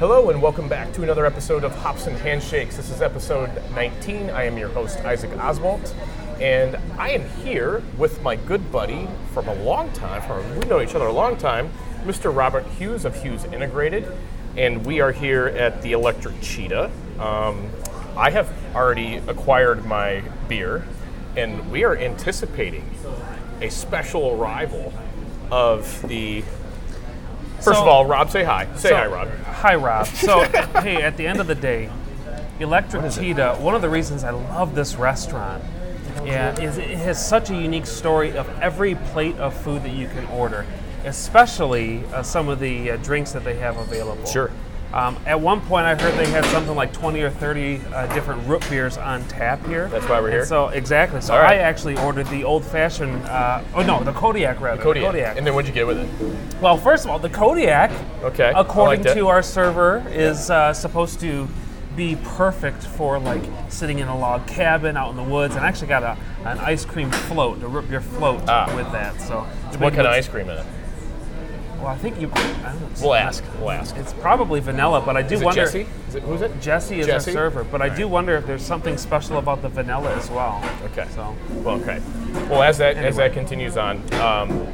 Hello and welcome back to another episode of Hops and Handshakes. This is episode 19. I am your host, Isaac Oswalt, and I am here with my good buddy from a long time, from we know each other a long time, Mr. Robert Hughes of Hughes Integrated, and we are here at the Electric Cheetah. Um, I have already acquired my beer, and we are anticipating a special arrival of the. First of all, Rob, say hi. Say So- hi, Rob. Hi, Rob. So, hey, at the end of the day, Electric Cheetah, one of the reasons I love this restaurant yeah, is it has such a unique story of every plate of food that you can order, especially uh, some of the uh, drinks that they have available. Sure. Um, at one point, I heard they had something like 20 or 30 uh, different root beers on tap here. That's why we're And here? So, exactly. So, right. I actually ordered the old fashioned, uh, oh no, the Kodiak rather. the Kodiak. And then what'd you get with it? Well, first of all, the Kodiak, Okay, according like to our server, is uh, supposed to be perfect for like sitting in a log cabin out in the woods. And I actually got a, an ice cream float, a root beer float Ah. with that. So, What kind of ice cream in it? Well, I think you. I don't know, We'll ask. We'll ask. It's probably vanilla, but I do Is it wonder. Jesse? Is it who's it? Jesse is Jesse? our server, but I do wonder if there's something special about the vanilla as well. Okay. So, Well, okay. Well, as that as that continues on, um,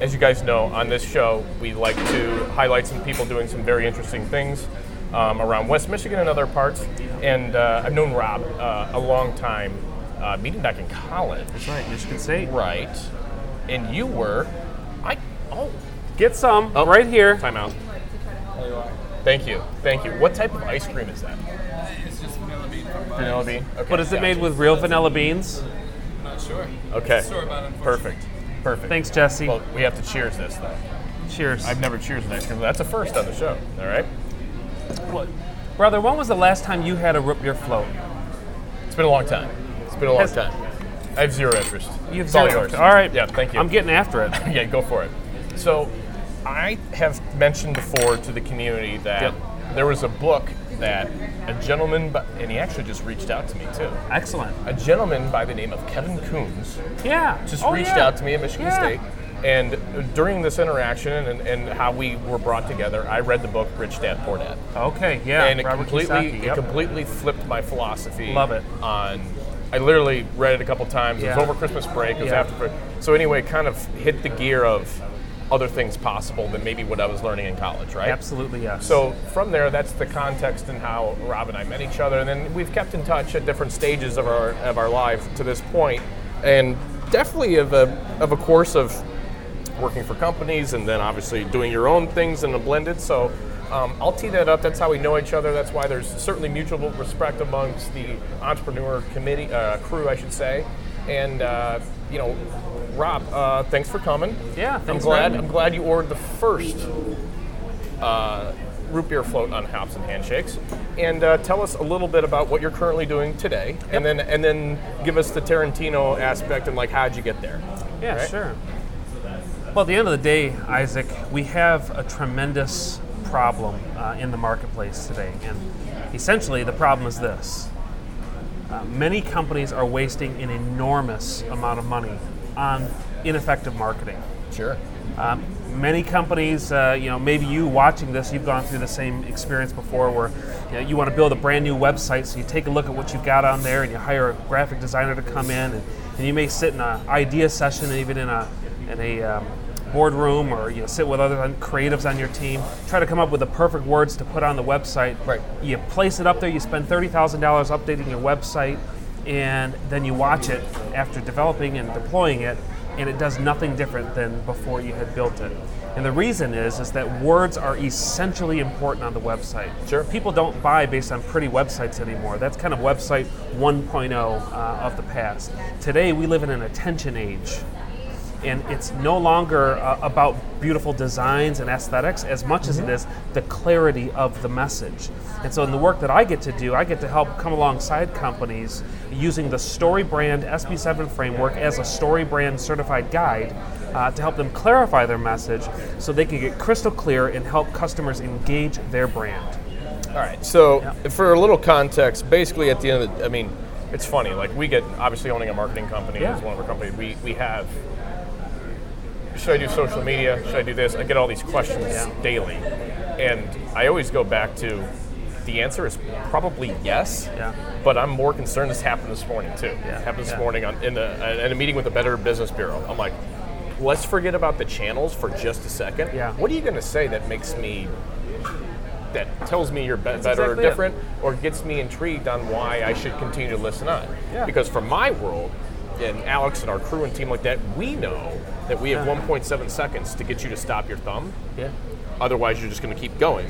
as you guys know, on this show we like to highlight some people doing some very interesting things um, around West Michigan and other parts. And uh, I've known Rob uh, a long time, uh, meeting back in college. that's right, Michigan State. Right. And you were, I oh, Get some Oh. right here. time out. Thank you, thank you. What type of ice cream is that? It's just vanilla bean. Vanilla bean. Okay. But is it made gotcha. with real vanilla beans? I'm not sure. Okay. Store bought, unfortunately. Perfect. Perfect. Thanks, Jesse. Well, we have to cheers this though. Cheers. I've never cheers an ice cream. That's a first on the show. All right. What- Brother, when was the last time you had a root beer float? It's been a long time. It's been a long Has- time. I have zero interest. You have it's all zero. yours. All right. Yeah. Thank you. I'm getting after it. yeah. Go for it. So, I have mentioned before to the community that Yep. there was a book that a gentleman, and he actually just reached out to me too. Excellent. A gentleman by the name of Kevin Coons Yeah. just Oh, reached yeah. out to me at Michigan Yeah. State. And during this interaction and, and how we were brought together, I read the book Rich Dad Poor Dad. Okay. Yeah. and it Robert completely Kiyosaki, it completely flipped my philosophy. Love it. On, I literally read it a couple times. It was over Christmas break. It was Yeah. after. So anyway, kind of hit the gear of other things possible than maybe what I was learning in college, right? Absolutely yes. So from there, that's the context and how Rob and I met each other, and then we've kept in touch at different stages of our of our life to this point, and definitely of a of a course of working for companies and then obviously doing your own things in a blended. So um, I'll tee that up. That's how we know each other. That's why there's certainly mutual respect amongst the entrepreneur committee uh, crew, I should say. And uh, you know, Rob, uh, thanks for coming. Yeah, I'm glad. I'm glad you ordered the first uh, root beer float on Hops and Handshakes, and uh, tell us a little bit about what you're currently doing today, and then and then give us the Tarantino aspect and like how'd you get there? Yeah, Right? sure. Well, at the end of the day, Isaac, we have a tremendous problem uh, in the marketplace today. And essentially, the problem is this uh, many companies are wasting an enormous amount of money on ineffective marketing. Sure. Um, many companies, uh, you know, maybe you watching this, you've gone through the same experience before where you, know, you want to build a brand new website, so you take a look at what you've got on there and you hire a graphic designer to come in, and, and you may sit in an idea session, even in a in a um, boardroom, or you know, sit with other creatives on your team, try to come up with the perfect words to put on the website. Right. You place it up there, you spend thirty thousand dollars updating your website, and then you watch it after developing and deploying it, and it does nothing different than before you had built it. And the reason is is that words are essentially important on the website. Sure. People don't buy based on pretty websites anymore. That's kind of website 1.0 uh, of the past. Today we live in an attention age. And it's no longer uh, about beautiful designs and aesthetics as much as it is the clarity of the message. And so, in the work that I get to do, I get to help come alongside companies using the StoryBrand SB7 framework as a StoryBrand certified guide uh, to help them clarify their message so they can get crystal clear and help customers engage their brand. All right. So Yeah. for a little context, basically at the end of the, I mean, it's funny. Like we get obviously owning a marketing company Yeah. as one of our companies. We we have should I do social media? Should I do this? I get all these questions Yeah. daily, and I always go back to the answer is probably yes. Yeah. But I'm more concerned. This happened this morning too. Yeah. Happened this Yeah. morning on, in, a, in a meeting with the Better Business Bureau. I'm like, let's forget about the channels for just a second. Yeah. What are you going to say that makes me that tells me you're be- better exactly or it. different, or gets me intrigued on why I should continue to listen on? Yeah. Because from my world, and Alex and our crew and team like that, we know that we have Yeah. 1.7 seconds to get you to stop your thumb. Yeah. Otherwise, you're just going to keep going.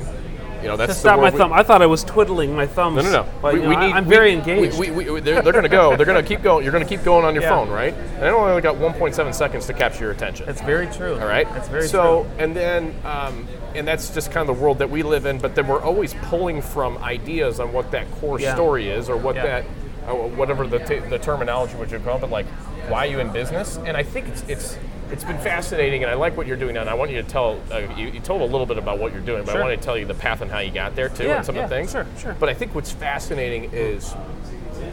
You know, that's To stop my we- thumb. I thought I was twiddling my thumbs. no, no, no. But We- we know, need- I'm we- very engaged. We, we, we- they're, they're going to go. They're going to keep going. You're going to keep going on your Yeah. phone, right? And I only got 1.7 seconds to capture your attention. That's very true. All right. That's very so, true. So, and then, um, and that's just kind of the world that we live in. But then we're always pulling from ideas on what that core Yeah. story is, or what Yeah. that, whatever the, t- the terminology would you call it, but like, why are you in business? And I think it's it's it's been fascinating, and I like what you're doing now. And I want you to tell. Uh, you, you told a little bit about what you're doing, but Sure. I want to tell you the path and how you got there too, Yeah, and some yeah, of the things. sure, sure. But I think what's fascinating is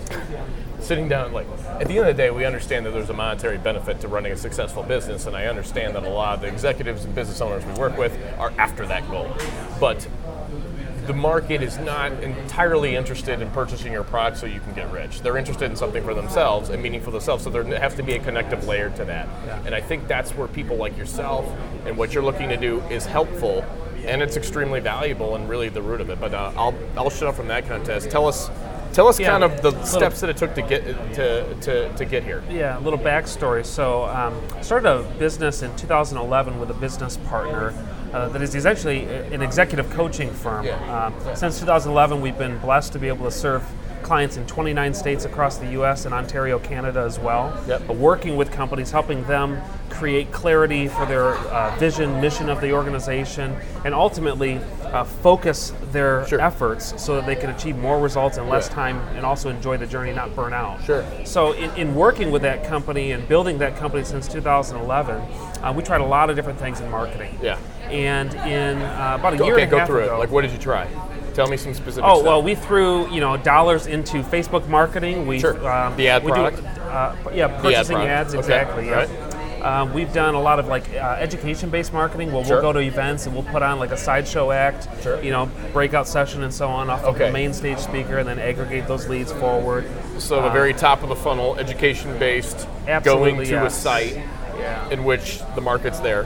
sitting down like at the end of the day we understand that there's a monetary benefit to running a successful business and i understand that a lot of the executives and business owners we work with are after that goal but the market is not entirely interested in purchasing your product so you can get rich. They're interested in something for themselves and meaning for themselves. So there has to be a connective layer to that. And I think that's where people like yourself and what you're looking to do is helpful, and it's extremely valuable and really the root of it. But uh, I'll I'll shut up from that contest. Tell us. Tell us Yeah, kind of the little- steps that it took to get to, to, to get here. Yeah, a little backstory. So, um, I started a business in 2011 with a business partner. Uh, that is, he's actually an executive coaching firm. Yeah. Um, since 2011, we've been blessed to be able to serve clients in 29 states across the U.S. and Ontario, Canada as well. Yep. Working with companies, helping them create clarity for their uh, vision, mission of the organization, and ultimately uh, focus their Sure. efforts so that they can achieve more results in less Yeah. time and also enjoy the journey, not burn out. Sure. So, in, in working with that company and building that company since 2011, uh, we tried a lot of different things in marketing. Yeah. And in uh, about a year okay, and a half go through ago, it. Like, what did you try? Tell me some specific Oh well, we threw you know dollars into Facebook marketing. We Sure. The ad we product? Do, uh, yeah, purchasing product. ads Okay, exactly. Yeah. right. Um, we've done a lot of like uh, education-based marketing. Where Sure. we'll go to events and we'll put on like a sideshow act, Sure. you know, breakout session and so on off of Okay. the main stage speaker, and then aggregate those leads forward. So the Uh, very top of the funnel, education based, going to a site Yeah. in which the market's there.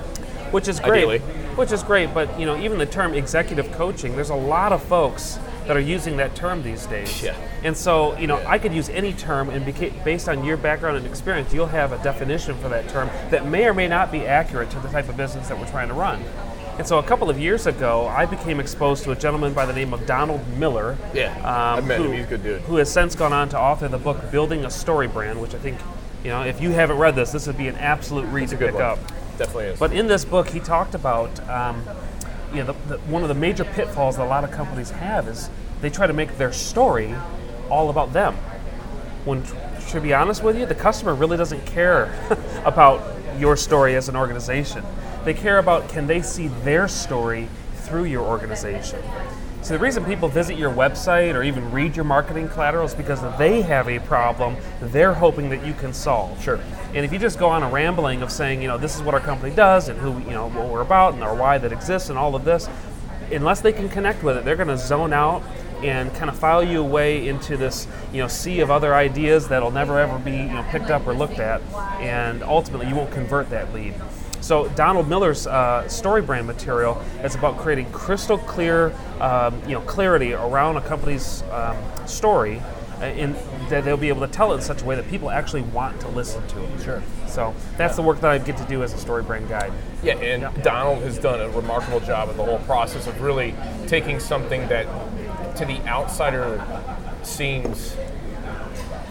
which is great. Ideally. Which is great, but you know, even the term executive coaching, there's a lot of folks that are using that term these days. Yeah. And so, you know, I could use any term, and beca- based on your background and experience, you'll have a definition for that term that may or may not be accurate to the type of business that we're trying to run. And so, a couple of years ago, I became exposed to a gentleman by the name of Donald Miller. Yeah, um, I've met who, him. He's a good dude. Who has since gone on to author the book "Building a Story Brand," which I think, you know, if you haven't read this, this would be an absolute read a to good pick one. up. Definitely is. But in this book, he talked about um, you know, the, the, one of the major pitfalls that a lot of companies have is they try to make their story all about them. When, to be honest with you, the customer really doesn't care about your story as an organization. They care about can they see their story through your organization. So the reason people visit your website or even read your marketing collateral is because they have a problem they're hoping that you can solve. Sure. And if you just go on a rambling of saying, you know, this is what our company does and who, you know, what we're about and our why that exists and all of this, unless they can connect with it, they're going to zone out and kind of file you away into this, you know, sea of other ideas that'll never ever be, you know, picked up or looked at, and ultimately you won't convert that lead. So Donald Miller's uh, story brand material is about creating crystal clear, um, you know, clarity around a company's um, story, uh, in that they'll be able to tell it in such a way that people actually want to listen to it. Sure. So that's the work that I get to do as a story brand guide. Yeah, and Donald has done a remarkable job of the whole process of really taking something that to the outsider seems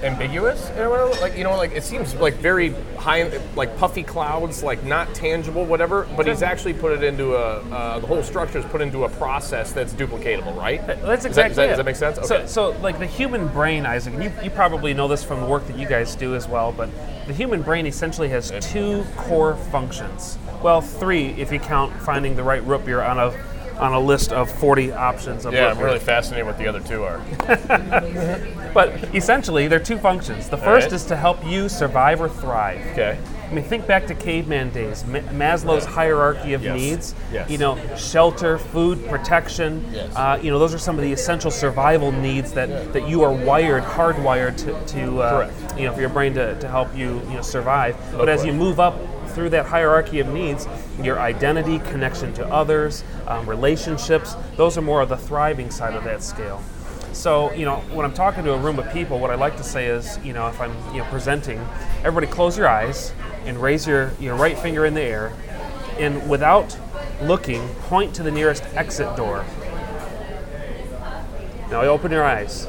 ambiguous. You know, like you know, like it seems like very high, like puffy clouds, like not tangible, whatever. But he's actually put it into a uh, the whole structure is put into a process that's duplicatable, right? That's that- exactly does that, it. does that make sense? So, Okay. so like the human brain, Isaac, and you, you probably know this from the work that you guys do as well, but the human brain essentially has two core functions. Well, three if you count finding the right root beer on a on a list of 40 options of yeah, I'm really fascinated what the other two are. But essentially, there are two functions. The first right. is to help you survive or thrive. Okay. I mean, think back to caveman days, Ma- Maslow's hierarchy of Yes. needs. Yes. You know, shelter, food, protection. Yes. Uh, you know, those are some of the essential survival needs that, that you are wired, hardwired to, to uh, Correct. you know, for your brain to, to help you, you know, survive. but as you move up through that hierarchy of needs, your identity, connection to others, um, relationships, those are more of the thriving side of that scale. So, you know, when I'm talking to a room of people, what I like to say is, you know, if I'm, you know, presenting, everybody close your eyes and raise your, your right finger in the air, and without looking, point to the nearest exit door. Now open your eyes.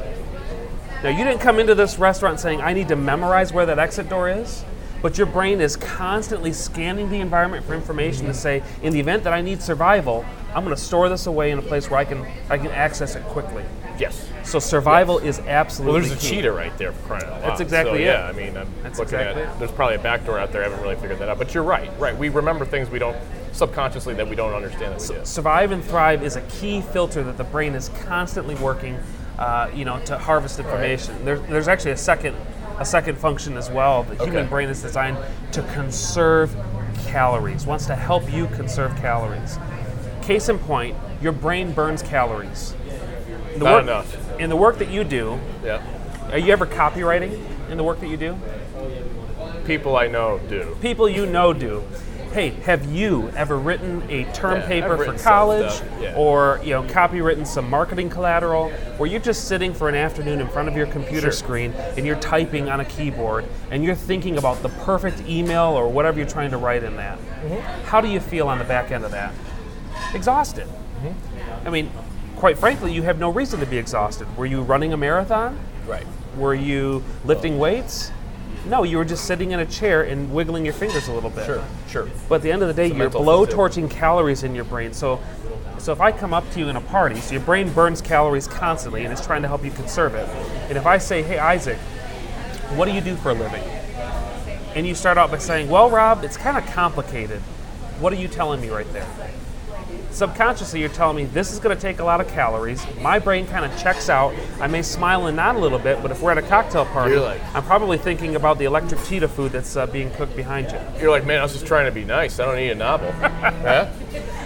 Now, you didn't come into this restaurant saying, I need to memorize where that exit door is, but your brain is constantly scanning the environment for information to say, in the event that I need survival, I'm going to store this away in a place where I can, I can access it quickly. Yes. So, survival is absolutely Well, there's a key. cheetah right there for crying out loud. That's exactly so, it. Yeah, I mean, I'm That's looking exactly at it. There's probably a back door out there. I haven't really figured that out. But you're right. Right. We remember things we don't subconsciously that we don't understand that we do. Survive and thrive is a key filter that the brain is constantly working, uh, you know, to harvest information. There's, there's actually a second, a second function as well. The human Okay. brain is designed to conserve calories. Wants to help you conserve calories. Case in point, your brain burns calories. The Not work, enough. In the work that you do, Yeah. are you ever copywriting in the work that you do? People I know do. people you know do. Hey, have you ever written a term Yeah, paper for college, yeah. or you know, copywritten some marketing collateral, where you're just sitting for an afternoon in front of your computer Sure. screen and you're typing on a keyboard and you're thinking about the perfect email or whatever you're trying to write in that? Mm-hmm. How do you feel on the back end of that? Exhausted. Mm-hmm. I mean, quite frankly, you have no reason to be exhausted. Were you running a marathon? Right. Were you lifting weights? No, you were just sitting in a chair and wiggling your fingers a little bit. Sure. Sure. But at the end of the day, It's you're blow torching calories in your brain. So, so if I come up to you in a party, so your brain burns calories constantly and it's trying to help you conserve it. And if I say, "Hey, Isaac, what do you do for a living?" and you start out by saying, "Well, Rob, it's kind of complicated," what are you telling me right there? Subconsciously, you're telling me this is going to take a lot of calories. My brain kind of checks out. I may smile and nod a little bit, but if we're at a cocktail party, like- I'm probably thinking about the electric cheetah food that's uh, being cooked behind you. You're like, man, I was just trying to be nice. I don't need a novel. yeah?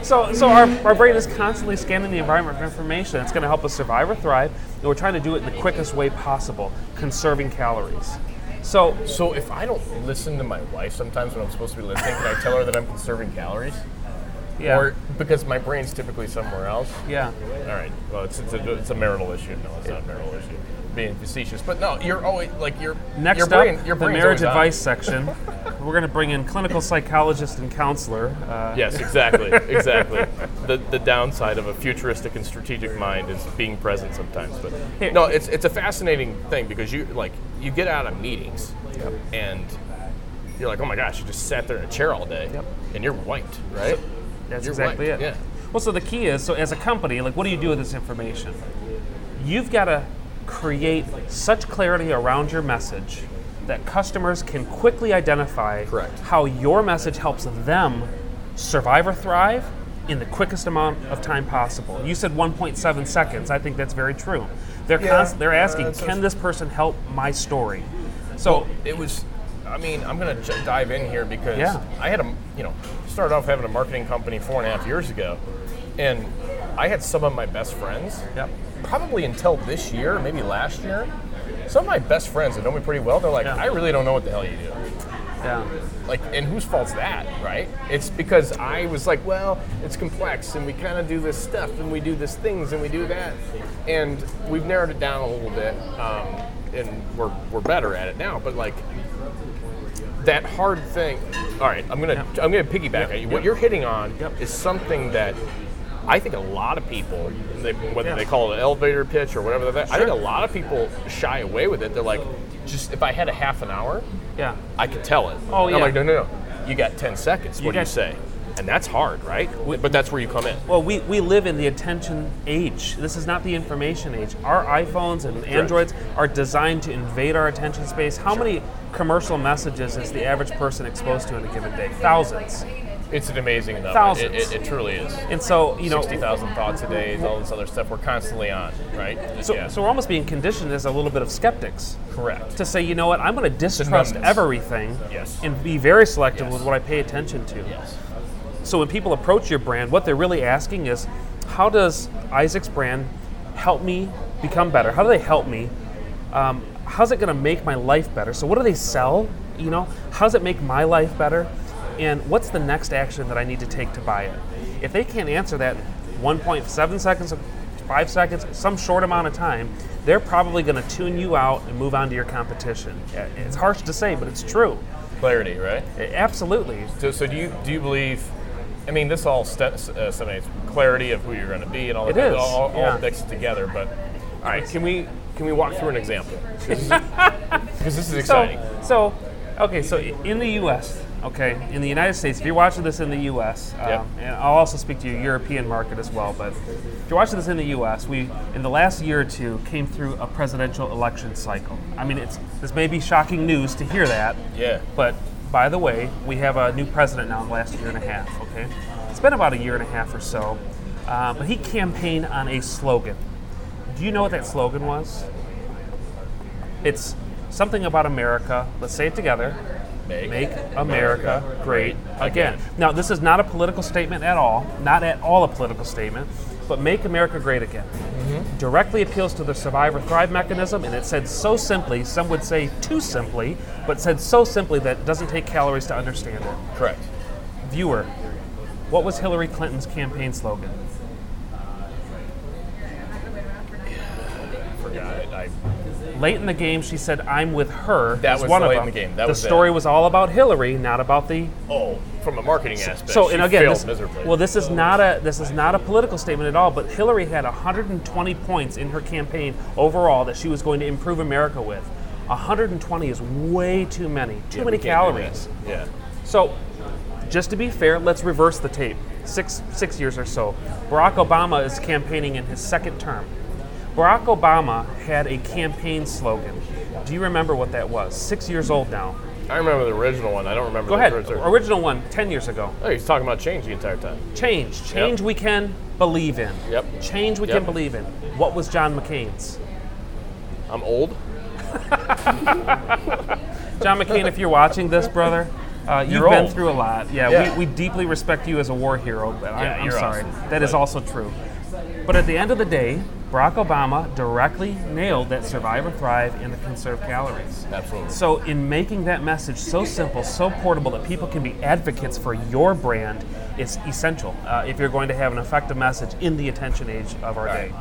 So, so our, our brain is constantly scanning the environment for information that's going to help us survive or thrive, and we're trying to do it in the quickest way possible, conserving calories. So, So if I don't listen to my wife sometimes when I'm supposed to be listening, can I tell her that I'm conserving calories? Yeah, Or because my brain's typically somewhere else? yeah. All right. Well, it's, it's, a, it's a marital issue. No, it's not a marital issue. Being facetious, but no, you're always like your Next your brain. up, Your the marriage advice section. We're going to bring in clinical psychologist and counselor. Uh, Yes, exactly, exactly. the the downside of a futuristic and strategic mind is being present sometimes. But Here- no, it's it's a fascinating thing because you like you get out of meetings and you're like, oh my gosh, you just sat there in a chair all day Yep. and you're white, right? That's You're exactly right, it. yeah. Well, so the key is so as a company, like, what do you do with this information? You've got to create such clarity around your message that customers can quickly identify Correct. how your message helps them survive or thrive in the quickest amount of time possible. You said 1.7 seconds. I think that's very true. They're Yeah, const- they're uh, asking, that sounds- can this person help my story? So it was i mean i'm going to dive in here because Yeah. i had a you know started off having a marketing company four and a half years ago and i had some of my best friends Yep. probably until this year maybe last year some of my best friends that know me pretty well they're like Yeah. i really don't know what the hell you do yeah. like and whose fault's that right it's because i was like well it's complex and we kind of do this stuff and we do this things and we do that and we've narrowed it down a little bit um, and we're, we're better at it now but like that hard thing all right i'm gonna i'm gonna piggyback on you what you're hitting on is something that I think a lot of people, they, whether Yeah. they call it an elevator pitch or whatever, that I think a lot of people shy away with it. They're like, just if I had a half an hour, Yeah. I could tell it. Oh, And yeah. I'm like, no, no, no. You got 10 seconds. You what do you say? And that's hard, right? but that's where you come in. Well, we, we live in the attention age. This is not the information age. Our iPhones and Androids are designed to invade our attention space. How many commercial messages is the average person exposed to in a given day? Thousands. It's an amazing number. Thousands. It, it, it truly is. And so, you know, 60,000 thoughts a day, all this other stuff we're constantly on, right? so, yeah. so we're almost being conditioned as a little bit of skeptics correct. to say, you know what, I'm going to distrust everything Yes. and be very selective Yes. with what I pay attention to. Yes. So when people approach your brand, what they're really asking is, how does Isaac's brand help me become better? How do they help me? Um, how's it going to make my life better? So what do they sell? You know, how does it make my life better? And what's the next action that I need to take to buy it? If they can't answer that in 1.7 seconds, five seconds, some short amount of time, they're probably going to tune you out and move on to your competition. It's harsh to say, but it's true. Clarity, right? Absolutely. So, so do you do you believe? I mean, this all st- uh, stimulates clarity of who you're going to be and all It that. is, all, all yeah. mixed together. But all right, can we can we walk through an example? Because this is exciting. So, so, okay, so in the U.S., okay, in the United States, if you're watching this in the U.S., um, Yep. and I'll also speak to your European market as well, but if you're watching this in the U.S., we in the last year or two came through a presidential election cycle. I mean, it's this may be shocking news to hear that, yeah. but by the way, we have a new president now in the last year and a half. Okay, it's been about a year and a half or so, uh, but he campaigned on a slogan. Do you know what that slogan was? It's something about America. Let's say it together. Make, Make America great again. Now, this is not a political statement at all, not at all a political statement, but Make America Great Again directly appeals to the survive or thrive mechanism, and it said so simply, some would say too simply, but said so simply that it doesn't take calories to understand it. Correct. Viewer, what was Hillary Clinton's campaign slogan? I, Late in the game, she said, "I'm with her." That as was one of them. the game. That the was it. story was all about Hillary, not about the oh, from a marketing aspect. So, and again, this, well, this is not a this is not a political statement at all. But Hillary had 120 points in her campaign overall that she was going to improve America with. 120 is way too many. Too Yeah, many we can't do calories. Yeah. So, just to be fair, let's reverse the tape. Six six years or so. Barack Obama is campaigning in his second term. Barack Obama had a campaign slogan. Do you remember what that was? Six years old now. I remember the original one. I don't remember. Go the ahead. Original one, 10 years ago. Oh, he's talking about change the entire time. Change. Change we can believe in. Yep. Change we Yep. can believe in. What was John McCain's? I'm old. John McCain, if you're watching this, brother, uh, you've You're been old. through a lot. Yeah, Yeah. We, we deeply respect you as a war hero, but I, Yeah, I'm you're sorry. awesome. That is also true. But at the end of the day, Barack Obama directly nailed that survive or thrive and the conserve calories. Absolutely. So, in making that message so simple, so portable that people can be advocates for your brand, it's essential uh, if you're going to have an effective message in the attention age of our Right. day.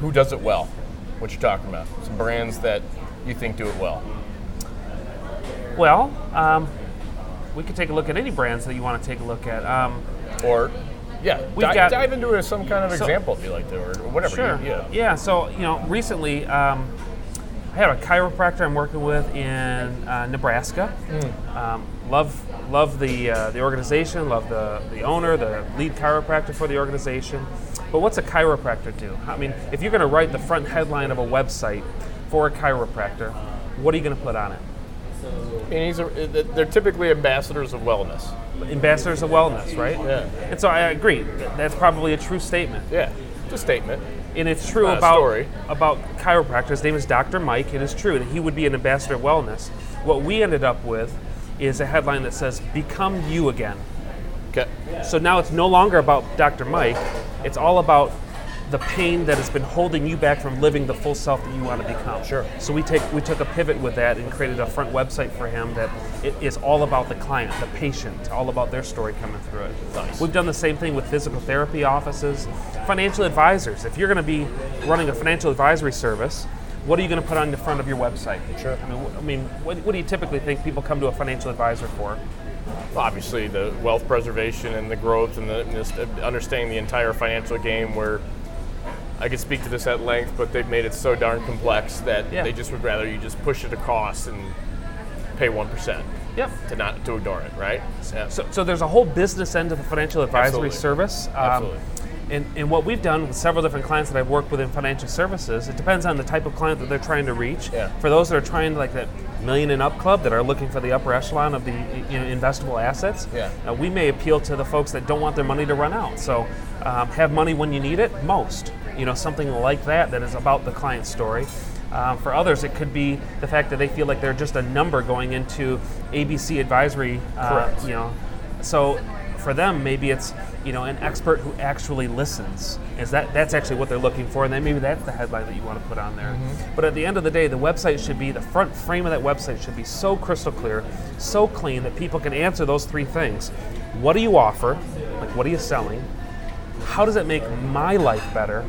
Who does it well? What you're talking about? Some brands that you think do it well. Well, um, we could take a look at any brands that you want to take a look at. Um, Or, yeah, We've got- dive into a, some kind of So- example if you like to, or whatever. sure. You, yeah. Yeah. So you know, recently um, I have a chiropractor I'm working with in uh, Nebraska. Um, love love the uh, the organization. Love the the owner, the lead chiropractor for the organization. But what's a chiropractor do? I mean, if you're going to write the front headline of a website for a chiropractor, what are you going to put on it? And he's a, they're typically ambassadors of wellness. Ambassadors of wellness, right? Yeah. And so I agree. That's probably a true statement. Yeah, it's a statement. And it's true about story. about chiropractor. His name is Dr. Mike. It is true that he would be an ambassador of wellness. What we ended up with is a headline that says "Become you again." Okay. So now it's no longer about Dr. Mike. It's all about the pain that has been holding you back from living the full self that you want to become. Sure. So we take we took a pivot with that and created a front website for him that it is all about the client, the patient, all about their story coming through it. Nice. We've done the same thing with physical therapy offices, financial advisors. If you're going to be running a financial advisory service, what are you going to put on the front of your website? Sure. I mean, I mean, what, what do you typically think people come to a financial advisor for? Obviously, the wealth preservation and the growth and the and understanding the entire financial game. Where I could speak to this at length, but they've made it so darn complex that Yeah. they just would rather you just push it across and pay one percent Yep. to not to ignore it, right? Yeah. So, so there's a whole business end of the financial advisory Absolutely. service. Um, Absolutely. And, and what we've done with several different clients that I've worked with in financial services, it depends on the type of client that they're trying to reach. Yeah. For those that are trying to like that million and up club that are looking for the upper echelon of the you know, investable assets, Yeah. uh, we may appeal to the folks that don't want their money to run out. So um, have money when you need it most. You know, something like that that is about the client story. Um, for others, it could be the fact that they feel like they're just a number going into ABC advisory. Uh, Correct. You know, so for them, maybe it's you know an expert who actually listens. Is that that's actually what they're looking for, and then maybe that's the headline that you want to put on there. But at the end of the day, the website should be the front frame of that website should be so crystal clear, so clean that people can answer those three things: What do you offer? Like what are you selling? How does it make my life better?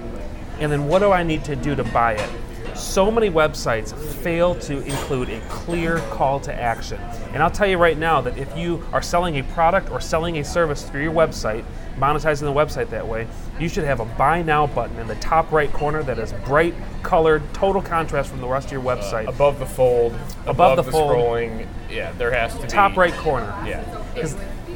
And then what do I need to do to buy it? So many websites fail to include a clear call to action. And I'll tell you right now that if you are selling a product or selling a service through your website, monetizing the website that way, you should have a buy now button in the top right corner that is bright colored, total contrast from the rest of your website. Above the fold, Above above, the the, fold. scrolling. Yeah, there has to be top right corner. Yeah. Because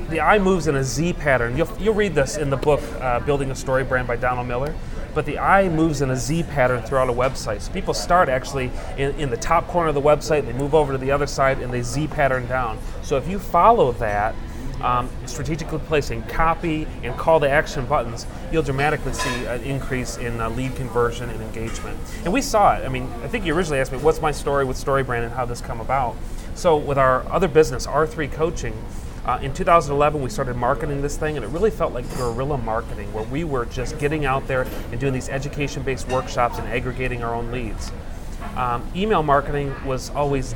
the eye moves in a Z pattern. You'll, you'll read this in the book uh, Building a Story Brand by Donald Miller. But the eye moves in a Z pattern throughout a website. So people start actually in, in the top corner of the website, they move over to the other side, and they Z pattern down. So if you follow that, um, strategically placing copy and call to action buttons, you'll dramatically see an increase in uh, lead conversion and engagement. And we saw it. I mean, I think you originally asked me, what's my story with StoryBrand and how this come about? So with our other business, R3 Coaching, uh, in 2011, we started marketing this thing, and it really felt like guerrilla marketing, where we were just getting out there and doing these education based workshops and aggregating our own leads. Um, email marketing was always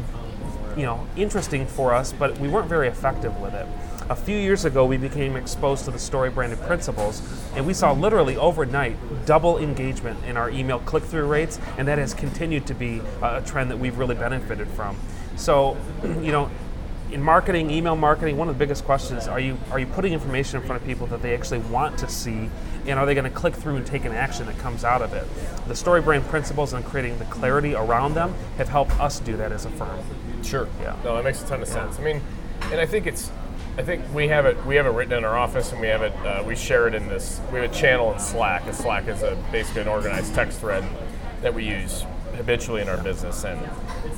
you know, interesting for us, but we weren't very effective with it. A few years ago, we became exposed to the story branded principles, and we saw literally overnight double engagement in our email click through rates, and that has continued to be uh, a trend that we've really benefited from. So, you know, in marketing, email marketing, one of the biggest questions is are you are you putting information in front of people that they actually want to see and are they going to click through and take an action that comes out of it? The story brand principles and creating the clarity around them have helped us do that as a firm. Sure. Yeah. No, that makes a ton of sense. I mean, and I think it's, I think we have it, we have it written in our office, and we have it, uh, we share it in this. We have a channel in Slack. And Slack is a basically an organized text thread that we use habitually in our business, and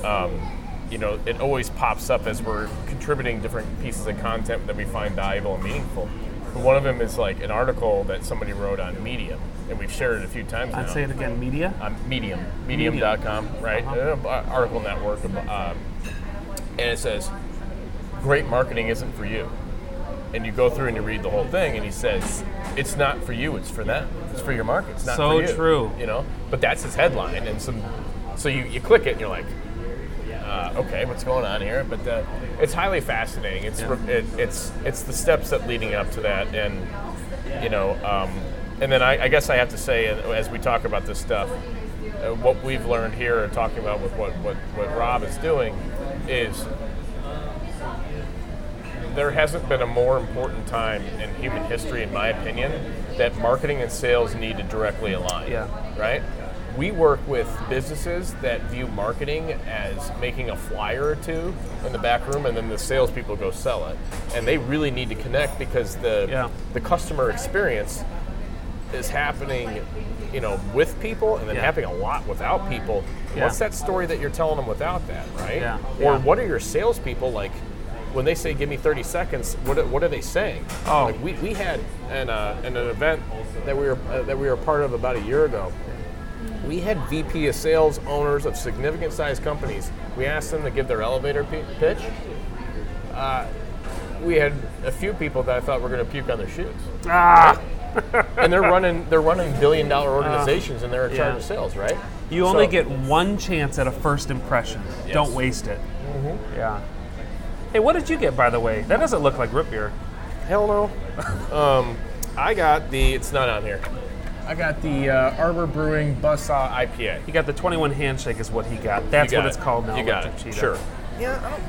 um, you know, it always pops up as we're contributing different pieces of content that we find valuable and meaningful. And one of them is like an article that somebody wrote on Medium, and we've shared it a few times I'd now say it again, media. on Medium, medium.com, right? Uh-huh. Uh, article network. Um, and it says, great marketing isn't for you. And you go through and you read the whole thing, and he says, it's not for you, it's for them. It's for your market. It's not So for you. true. You know? But that's his headline. And some, so you, you click it, and you're like, uh, okay, what's going on here? But uh, it's highly fascinating. It's Yeah. it, it's it's the steps that leading up to that, and you know, um, and then I, I guess I have to say, uh, as we talk about this stuff, uh, what we've learned here and talking about with what what what Rob is doing is there hasn't been a more important time in human history, in my opinion, that marketing and sales need to directly align. Yeah. Right? We work with businesses that view marketing as making a flyer or two in the back room, and then the salespeople go sell it. And they really need to connect because the Yeah. the customer experience is happening, you know, with people, and then Yeah. happening a lot without people. Yeah. What's that story that you're telling them without that, right? Yeah. Or what are your salespeople like? When they say "give me 30 seconds," what are, what are they saying? Oh. like we, we had an, uh, an event that we were uh, that we were part of about a year ago. We had VP of sales owners of significant sized companies. We asked them to give their elevator p- pitch. Uh, we had a few people that I thought were going to puke on their shoes, Ah, and they're running they're running billion dollar organizations, and they're in charge yeah. of sales, right? you only So- get one chance at a first impression. Yes. Mm-hmm. Don't waste it. Yeah. Hey, what did you get, by the way? That doesn't look like root beer. Hell no. um, I got the. It's not on here. I got the uh, Arbor Brewing Buzzsaw IPA. He got the 21 handshake, is what he got. That's You what got it's it. called now. You got it. Cheetah. Sure. Yeah.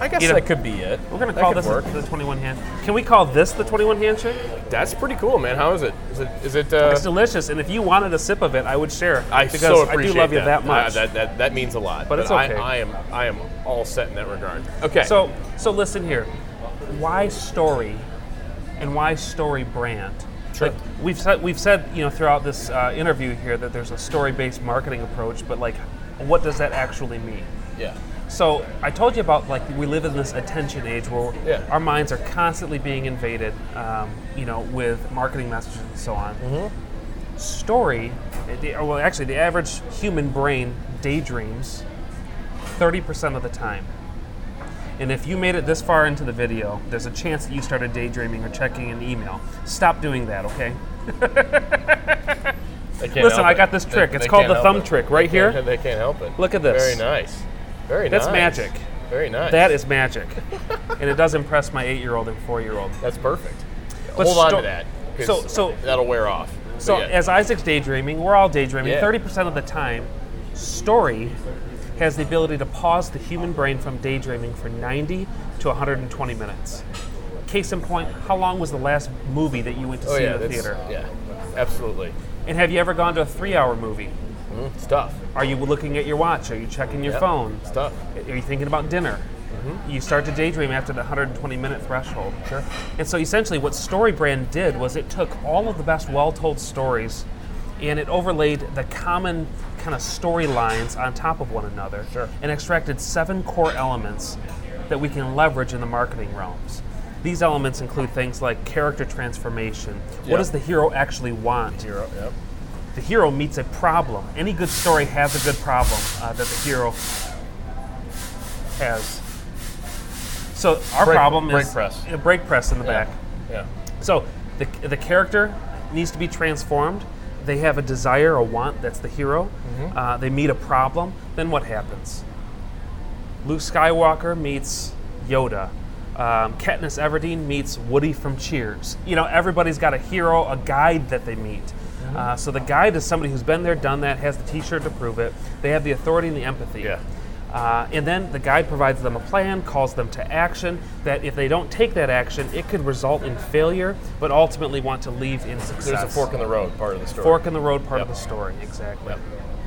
I, guess You know, that could be it. We're gonna That call this work. the 21 hand. Can we call this the 21 handshake? That's pretty cool, man. How is it? Is it? Is it? Uh, It's delicious, and if you wanted a sip of it, I would share. I because so I appreciate do love you that Uh, much. that, that that means a lot. But it's okay. I, I am I am all set in that regard. Okay. So, so listen here. Why story, and why story brand? Sure. Like we've said, we've said, you know, throughout this uh, interview here that there's a story-based marketing approach, but like, what does that actually mean? Yeah. So I told you about like we live in this attention age where Yeah. our minds are constantly being invaded, um, you know, with marketing messages and so on. Mm-hmm. Story, the, well, actually, the average human brain daydreams 30% of the time. And if you made it this far into the video, there's a chance that you started daydreaming or checking an email. Stop doing that, okay? Listen, I got this trick. they It's called the thumb it. trick right can't- here. They can't help it. Look at this. Very nice. Very That's nice. magic. Very nice. That is magic. and it does impress my eight year old and four year old. That's perfect. But Hold on sto- to that. so- so- that'll wear off. So yeah. as Isaac's daydreaming, we're all daydreaming. Yeah. Thirty percent of the time, story has the ability to pause the human brain from daydreaming for 90 to 120 minutes. Case in point, how long was the last movie that you went to oh see yeah, in the theater? Yeah, absolutely. And have you ever gone to a three-hour movie? Mm, it's tough. Are you looking at your watch? Are you checking your Yep. phone? Tough. Are you thinking about dinner? You start to daydream after the 120 minute threshold. Sure. And so essentially, what StoryBrand did was it took all of the best well told stories and it overlaid the common kind of storylines on top of one another Sure. and extracted seven core elements that we can leverage in the marketing realms. These elements include things like character transformation. Yeah. What does the hero actually want? Zero. Yep. The hero meets a problem. Any good story has a good problem uh, that the hero has. So our Brake- problem brake is press. a brake press in the back. Yeah. So the, the character needs to be transformed. They have a desire, a want. That's the hero. Mm-hmm. Uh, they meet a problem. Then what happens? Luke Skywalker meets Yoda. Um, Katniss Everdeen meets Woody from Cheers. You know, everybody's got a hero, a guide that they meet. Uh, so the guide is somebody who's been there, done that, has the T-shirt to prove it. They have the authority and the empathy. Yeah. Uh, and then the guide provides them a plan, calls them to action. That if they don't take that action, it could result in failure, but ultimately want to leave in success. There's a fork in the road part of the story. Fork in the road part Yep. of the story. Exactly. Yep.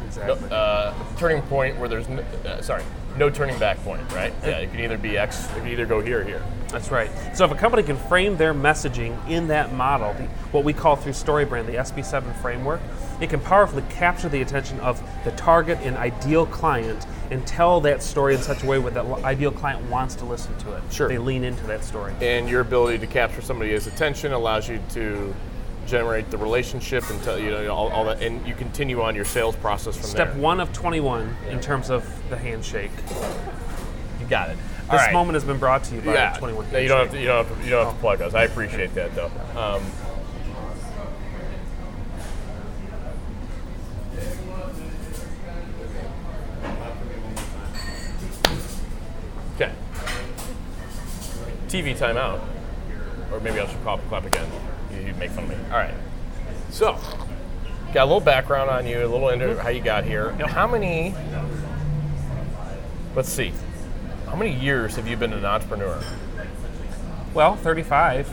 Exactly. uh, turning point where there's no, uh, sorry, no turning back point, right? Yeah, it can either be X, it can either go here or here. That's right. So if a company can frame their messaging in that model, the, what we call through StoryBrand, the SB7 framework, it can powerfully capture the attention of the target and ideal client and tell that story in such a way where that ideal client wants to listen to it. Sure. They lean into that story. And your ability to capture somebody's attention allows you to generate the relationship and tell you know all, all that, and you continue on your sales process from Step there. Step one of 21 in terms of the handshake. You got it. All This right. moment has been brought to you by yeah. 21 No, you don't have to. You don't have to. You don't have to plug us. I appreciate that though. Um, okay. TV timeout, or maybe I should pop clap again. You, make fun of me. All right. So, got a little background on you, a little into how you got here. How many? Let's see. How many years have you been an entrepreneur? Well, 35.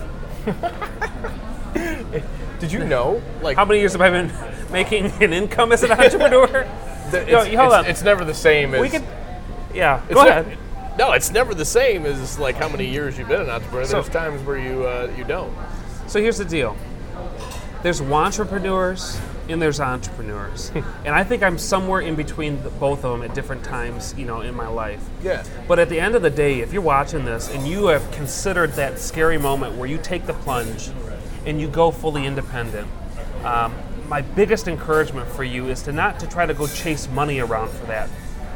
Did you know? Like, How many years have I been making an income as an entrepreneur? the- No, it's, hold it's- on. it's never the same as. we could, yeah. Go ne- ahead. No, it's never the same as like how many years you've been an entrepreneur. So- There's times where you uh, you don't. So here's the deal. There's entrepreneurs and there's entrepreneurs, and I think I'm somewhere in between the, both of them at different times, you know, in my life. Yeah. But at the end of the day, if you're watching this and you have considered that scary moment where you take the plunge and you go fully independent, um, my biggest encouragement for you is to not to try to go chase money around for that.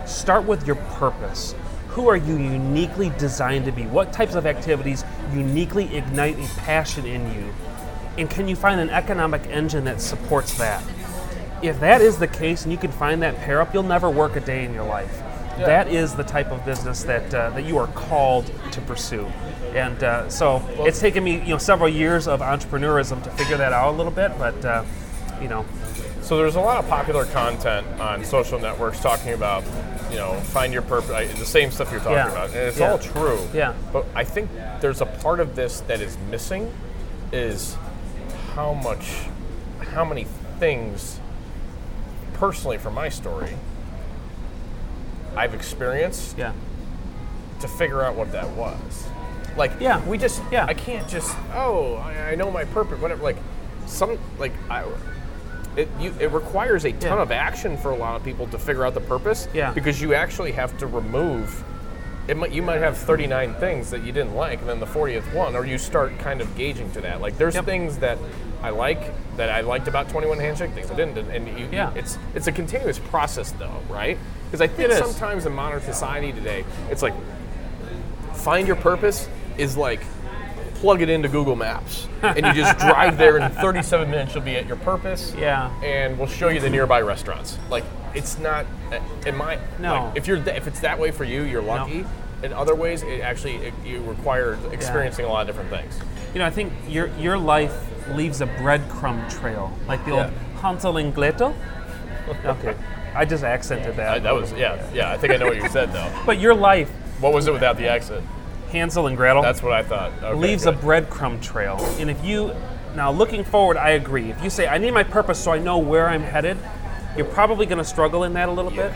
Start with your purpose. Who are you uniquely designed to be? What types of activities uniquely ignite a passion in you? And can you find an economic engine that supports that? If that is the case and you can find that pair up, you'll never work a day in your life. That is the type of business that uh, that you are called to pursue, and uh, so it's taken me you know several years of entrepreneurism to figure that out a little bit. But uh, you know, So there's a lot of popular content on social networks talking about, you know, find your purpose. The same stuff you're talking Yeah. about, and it's Yeah. all true. Yeah. But I think there's a part of this that is missing, is how much, how many things, personally, from my story, I've experienced yeah, to figure out what that was. Like, Yeah. we just, Yeah. I can't just, oh, I, I know my purpose, whatever. Like, some like I. It, you, it requires a ton Yeah. of action for a lot of people to figure out the purpose Yeah. because you actually have to remove it might, you might have 39 things that you didn't like and then the 40th one or you start kind of gauging to that like there's Yep. things that i like that i liked about 21 handshake things i didn't and you, Yeah. it's it's a continuous process though right because i think sometimes in modern society today it's like find your purpose is like plug it into google maps and you just drive there and in 37 minutes you'll be at your purpose Yeah. and we'll show you the nearby restaurants. Like it's not in my No. like, if you're if it's that way for you, you're lucky. In other ways, it actually it, you require experiencing a lot of different things. You know, I think your your life leaves a breadcrumb trail, like the old Yeah. Hansel and Gretel. Okay, I just accented that. I, that was yeah yeah. I think I know what you said though. but your life, What was it without the accent? Hansel and Gretel, That's what I thought. Okay, leaves a breadcrumb trail. And if you now looking forward, I agree. If you say I need my purpose so I know where I'm headed, you're probably going to struggle in that a little bit.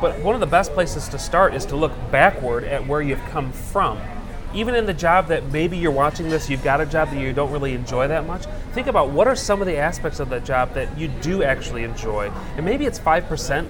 But one of the best places to start is to look backward at where you've come from. Even in the job that maybe you're watching this, you've got a job that you don't really enjoy that much. Think about what are some of the aspects of that job that you do actually enjoy, and maybe it's five percent.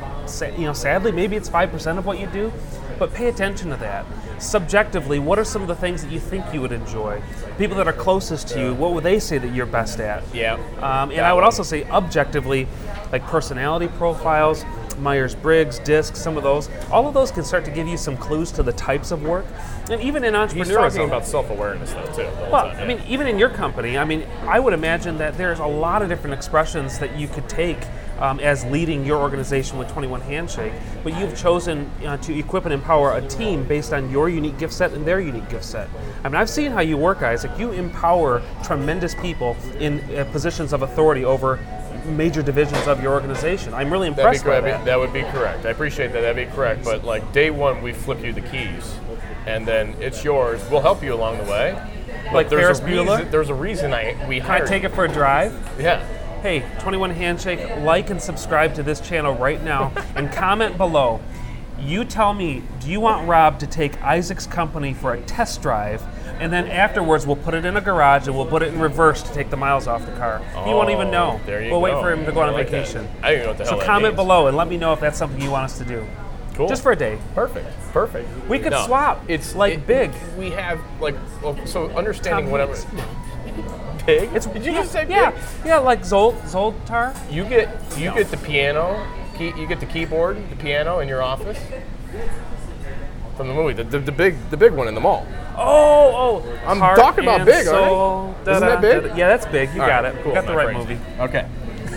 You know, sadly, maybe it's five percent of what you do, but pay attention to that. Subjectively, what are some of the things that you think you would enjoy? People that are closest to you, what would they say that you're best at? yeah. Um, and I would also say objectively, like personality profiles, Myers Briggs, DISC, some of those, all of those can start to give you some clues to the types of work. And even in entrepreneurship. He's talking about self awareness though too. Well, time, I mean, even in your company, I mean, I would imagine that there's a lot of different expressions that you could take um, as leading your organization with 21 Handshake, but you've chosen uh, to equip and empower a team based on your unique gift set and their unique gift set. I mean, I've seen how you work, Isaac. You empower tremendous people in uh, positions of authority over major divisions of your organization. I'm really That'd be impressed by correct. that. That would be correct. I appreciate that. That'd be correct. But like day one, we flip you the keys, and then it's yours. We'll help you along the way. But Like there's Ferris a Bueller? reason, There's a reason I we Can I take it for a drive? Yeah. Hey, 21 Handshake, like and subscribe to this channel right now and comment below. You tell me, do you want Rob to take Isaac's company for a test drive? And then afterwards, we'll put it in a garage and we'll put it in reverse to take the miles off the car. he won't even know. Oh, There you we'll go. wait for him to go on I like that. vacation. I don't even know what the So hell that comment means. below and let me know if that's something you want us to do. Cool. Just for a day. Perfect. Perfect. We could swap. It's Like it- big. We have like well, so understanding Tom whatever. Hanks. Big. It's Did you yeah, just say yeah, big? yeah, like Zolt Zoltar. You get you get the piano. Key, you get the keyboard, the piano in your office. From the movie, the, the, the big the big one in the mall. Oh, oh. I'm talking about big, aren't I? Isn't that big? da-da. Yeah, that's big. You All got right, it. cool, You got the my right brain's- movie. Okay.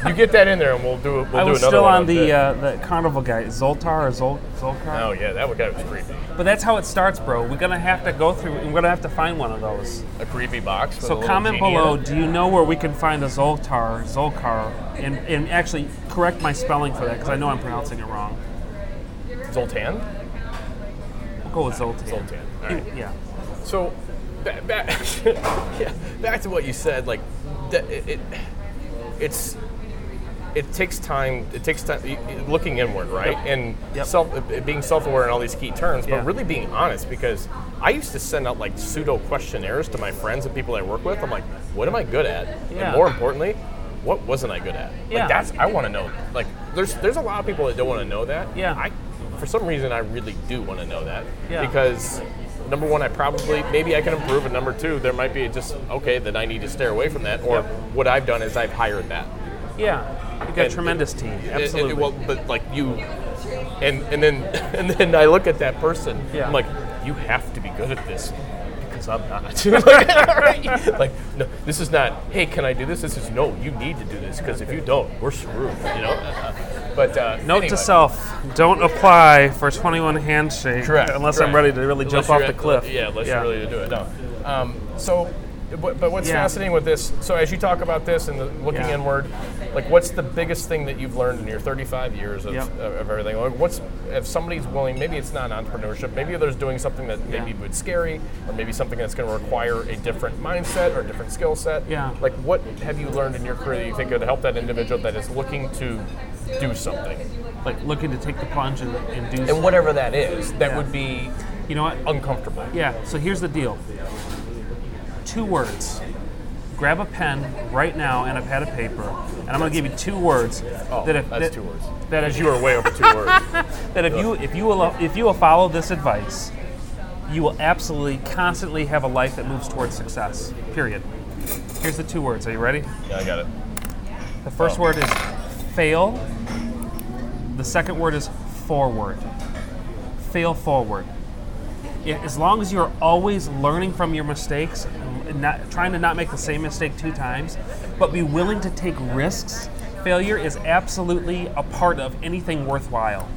You get that in there, and we'll do it. We'll I do was another still one on the uh, the carnival guy, Zoltar or Zol Zolkar. Oh yeah, that would guy was creepy. But that's how it starts, bro. We're gonna have to go through. We're gonna have to find one of those. A creepy box. So comment below. Do you know where we can find a Zoltar, Zolkar, and and actually correct my spelling for that because I know I'm pronouncing it wrong. Zoltan. We'll go with Zoltan. Zoltan. All right. Yeah. So, back, back, yeah, back to what you said. Like, it, it, it's it takes time. It takes time looking inward, right? And Yep. self uh, being self-aware in all these key terms, Yeah. but really being honest. Because I used to send out like pseudo questionnaires to my friends and people I work with. I'm like, what am I good at? Yeah. And more importantly. What wasn't I good at? Yeah. Like that's I want to know. Like there's there's a lot of people that don't want to know that. Yeah. I for some reason I really do want to know that. Yeah. Because number one, I probably maybe I can improve, and number two, there might be just okay that I need to stay away from that. Or Yep. what I've done is I've hired that. Yeah. You got a And- tremendous team. Absolutely. well, but like you, and and then and then I look at that person. Yeah. I'm like, you have to be good at this. Because I'm not. like. Like, no, this is not. Hey, can I do this? This is no. You need to do this because if you don't, we're screwed. You know. But uh, Note anyway. to self: Don't apply for 21 handshake Correct. unless I'm ready to really Unless jump off the cliff. Yeah, unless you're ready to do it. No. Um, so, but, but what's Yeah. fascinating with this? So as you talk about this and the, looking Yeah. inward, like what's the biggest thing that you've learned in your 35 years of, Yep. of, of everything? Like what's if somebody's willing? Maybe it's not entrepreneurship. Maybe there's doing something that maybe Yeah. would scary, or maybe something that's going to require a different mindset or a different skill set. Yeah. Like what have you learned in your career that you think could help that individual that is looking to do something? Like looking to take the plunge and, and do. And whatever that is, that would be you know what? uncomfortable. Yeah. So here's the deal. Two words: grab a pen right now and a pad of paper, and I'm going to give you two words. Oh, that if, that's that, two words. That if you are way over two words. that if you if you will if you will follow this advice, you will absolutely constantly have a life that moves towards success. Period. Here's the two words. Are you ready? Yeah, I got it. The first Oh. word is fail. The second word is forward. Fail forward. As long as you're always learning from your mistakes, and not trying to not make the same mistake two times, but be willing to take risks, failure is absolutely a part of anything worthwhile.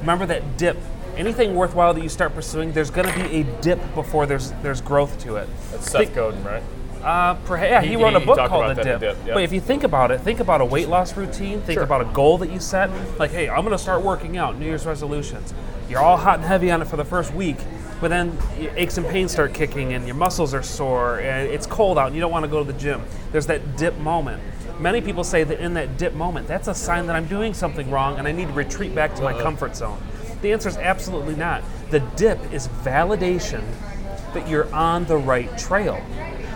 Remember that dip. Anything worthwhile that you start pursuing, there's going to be a dip before there's there's growth to it. That's Seth Think- Godin, right? Uh, yeah, he, He- wrote a book called The Dip. The Dip, yeah. But if you think about it, think about a weight loss routine. Think Sure. about a goal that you set. Like, hey, I'm going to start working out. New Year's resolutions. You're all hot and heavy on it for the first week, but then aches and pains start kicking, and your muscles are sore, and it's cold out, and you don't want to go to the gym. There's that dip moment. Many people say that in that dip moment, that's a sign that I'm doing something wrong, and I need to retreat back to my Uh-uh. comfort zone. The answer is absolutely not. The dip is validation that you're on the right trail.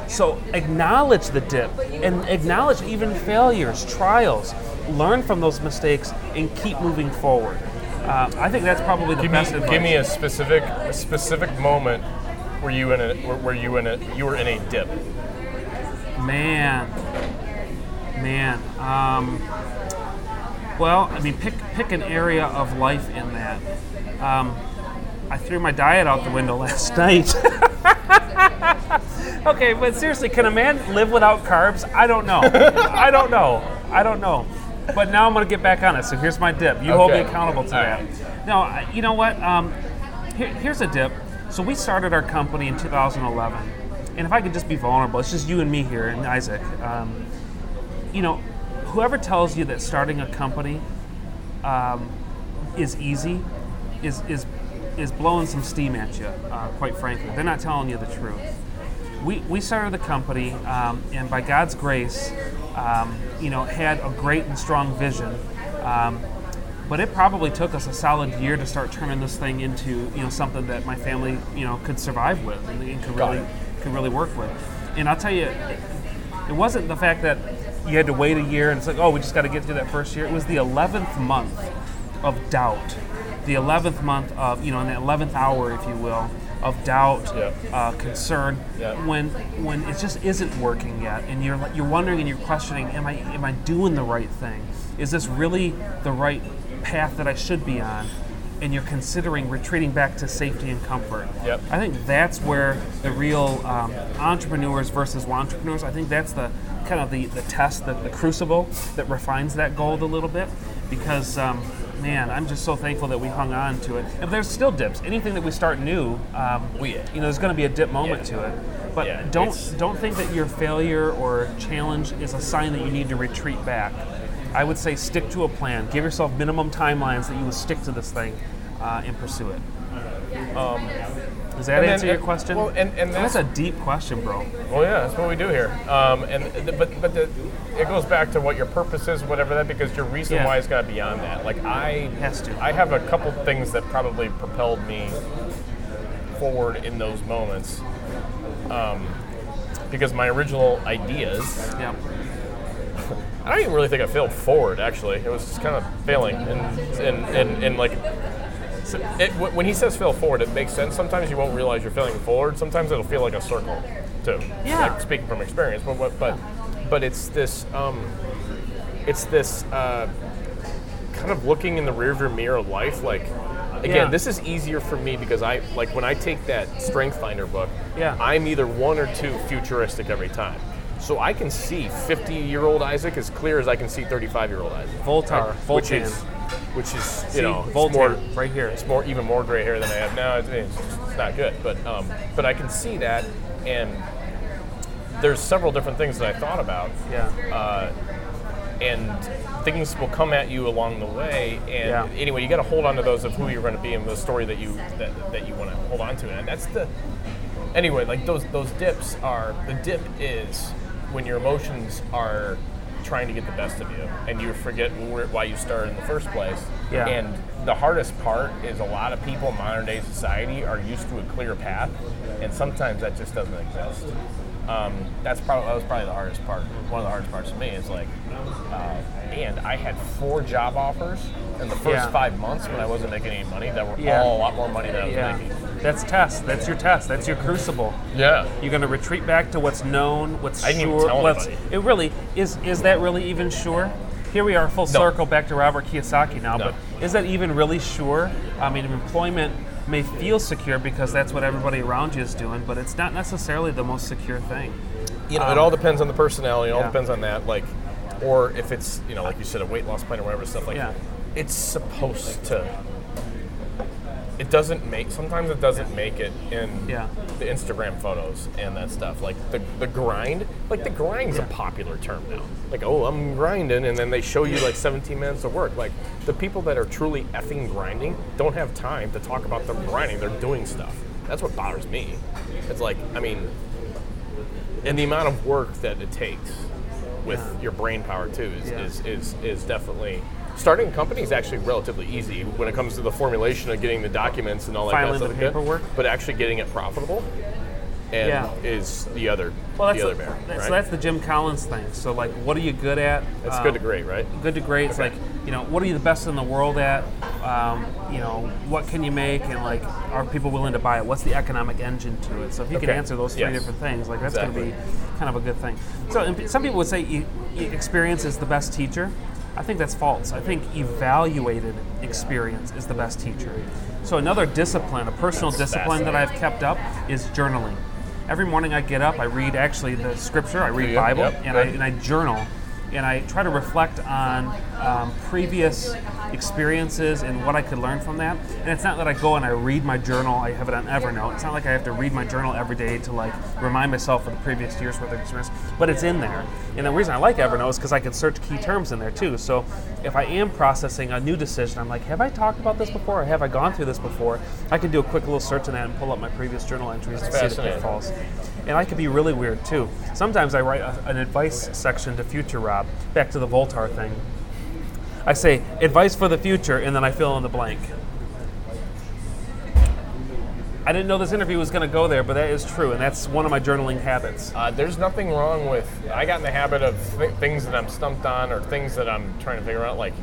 So acknowledge the dip and acknowledge even failures, trials. Learn from those mistakes and keep moving forward. Uh, I think that's probably the Give me, advice. give me a specific, a specific moment where you in a, where, where you in a, you were in a dip. Man, man. Um, well, I mean, pick pick an area of life in that. Um, I threw my diet out the window last night. okay, but seriously, can a man live without carbs? I don't know. I don't know. I don't know. But now I'm going to get back on it. So here's my dip. You hold me accountable to All that. right. No, I- you know what? Um, here, here's a dip. So we started our company in 2011, and if I could just be vulnerable, it's just you and me here and Isaac. Um, you know, whoever tells you that starting a company um, is easy is is is blowing some steam at you. Uh, quite frankly, they're not telling you the truth. We, we started the company, um, and by God's grace, um, you know, had a great and strong vision. Um, but it probably took us a solid year to start turning this thing into you know something that my family you know could survive with and, and could Got really it. could really work with. And I'll tell you, it, it wasn't the fact that you had to wait a year and it's like, oh, we just got to get through that first year. It was the 11th month of doubt, the 11th month of, you know, in the 11th hour, if you will, of doubt, uh, concern, when when it just isn't working yet, and you're like- you're wondering and you're questioning, am I am I doing the right thing? Is this really the right path that I should be on? And you're considering retreating back to safety and comfort. Yep. I think that's where the real um, entrepreneurs versus entrepreneurs. I think that's the kind of the, the test, the, the crucible that refines that gold a little bit. Because um, man, I'm just so thankful that we hung on to it. And there's still dips. Anything that we start new, um, We- you know, there's going to be a dip moment Yeah. to it. But Yeah, don't don't think that your failure or challenge is a sign that you need to retreat back. I would say stick to a plan. Give yourself minimum timelines that you will stick to this thing uh, and pursue it. Does that and then- answer your question? well, and- and that's, that's- a deep question, bro. Well, yeah, that's what we do here. Um, and th- but but the, it goes back to what your purpose is, whatever that, because your reason Yeah. why has got beyond that. Like I Has to. I have a couple things that probably propelled me forward in those moments. Um, because my original ideas, Yeah. I don't even really think I failed forward. Actually, it was just kind of failing, and and and, and like. So It, wh- when he says fail forward, it makes sense. Sometimes you won't realize you're failing forward. Sometimes it'll feel like a circle, too. Yeah. Like speaking from experience, but but but, but it's this um, it's this uh, kind of looking in the rearview mirror of life. Like again, Yeah. this is easier for me because I like when I take that Strength Finder book. Yeah. I'm either one or two futuristic every time. So I can see 50 year old Isaac as clear as I can see 35 year old Isaac. Voltaire, Which is, which is, you See, know, Voltaire, more, right here. It's more, even more gray hair than I have now. It's, it's, it's not good, but um, but I can see that, and there's several different things that I thought about, Yeah. uh, and things will come at you along the way. And Yeah. anyway, you got to hold on to those of who you're going to be and the story that you that, that you want to hold on to, and that's the anyway. Like those those dips are the dip is when your emotions are trying to get the best of you, and you forget where, why you started in the first place. Yeah. And the hardest part is a lot of people in modern day society are used to a clear path, and sometimes that just doesn't exist. Um, that's probably that was probably the hardest part. One of the hardest parts for me is like, uh, and I had four job offers in the first Yeah. five months when I wasn't making any money that were Yeah. all a lot more money than I was Yeah. making. That's test. That's your test. That's your crucible. Yeah. You're going to retreat back to what's known, what's I sure. what's, it really is. Is that really even sure? Here we are, full No. circle back to Robert Kiyosaki now. No. But is that even really sure? I mean, employment may feel secure because that's what everybody around you is doing, but it's not necessarily the most secure thing. You know, it all depends on the personality. It all Um, yeah. depends on that. Like, or if it's you know, like you said, a weight loss plan or whatever stuff. Like, Yeah. it's supposed to. It doesn't make. Sometimes it doesn't make it in Yeah. the Instagram photos and that stuff. Like the the grind. Like the grind's Yeah. a popular term now. Like, oh, I'm grinding, and then they show you like 17 minutes of work. Like the people that are truly effing grinding don't have time to talk about them grinding. They're doing stuff. That's what bothers me. It's like, I mean, and the amount of work that it takes with Yeah. your brain power too is, Yeah. is, is, is definitely starting a company is actually relatively easy when it comes to the formulation of getting the documents and all that kind Filing of the stuff. like that. paperwork. but actually getting it profitable and Yeah. is the other Well, that's the other the- bear. right? so that's the Jim Collins thing. So, like, what are you good at? That's Um, good to great, right? good to great. It's like, you know, what are you the best in the world at? Um, you know, what can you make? And like, are people willing to buy it? What's the economic engine to it? So if you can answer those three Yes. different things, like that's going to be kind of a good thing. So some people would say experience is the best teacher. I think that's false. I think evaluated experience is the best teacher. So another discipline, a personal That's discipline that I've kept up is journaling. Every morning I get up, I read actually the scripture, I read Yep, Bible, yep, and I, and I journal and I try to reflect on um, previous experiences and what I could learn from that. And it's not that I go and I read my journal, I have it on Evernote. It's not like I have to read my journal every day to like remind myself of the previous year's worth of experience, but it's in there. And the reason I like Evernote is because I can search key terms in there too. So if I am processing a new decision, I'm like, have I talked about this before or have I gone through this before? I can do a quick little search in that and pull up my previous journal entries and see the fascinating. pitfalls. And I could be really weird too. Sometimes I write a, an advice section to Future Rob, back to the Voltar thing. I say, advice for the future, and then I fill in the blank. I didn't know this interview was going to go there, but that is true, and that's one of my journaling habits. Uh, there's nothing wrong with. I got in the habit of th- things that I'm stumped on or things that I'm trying to figure out. Like,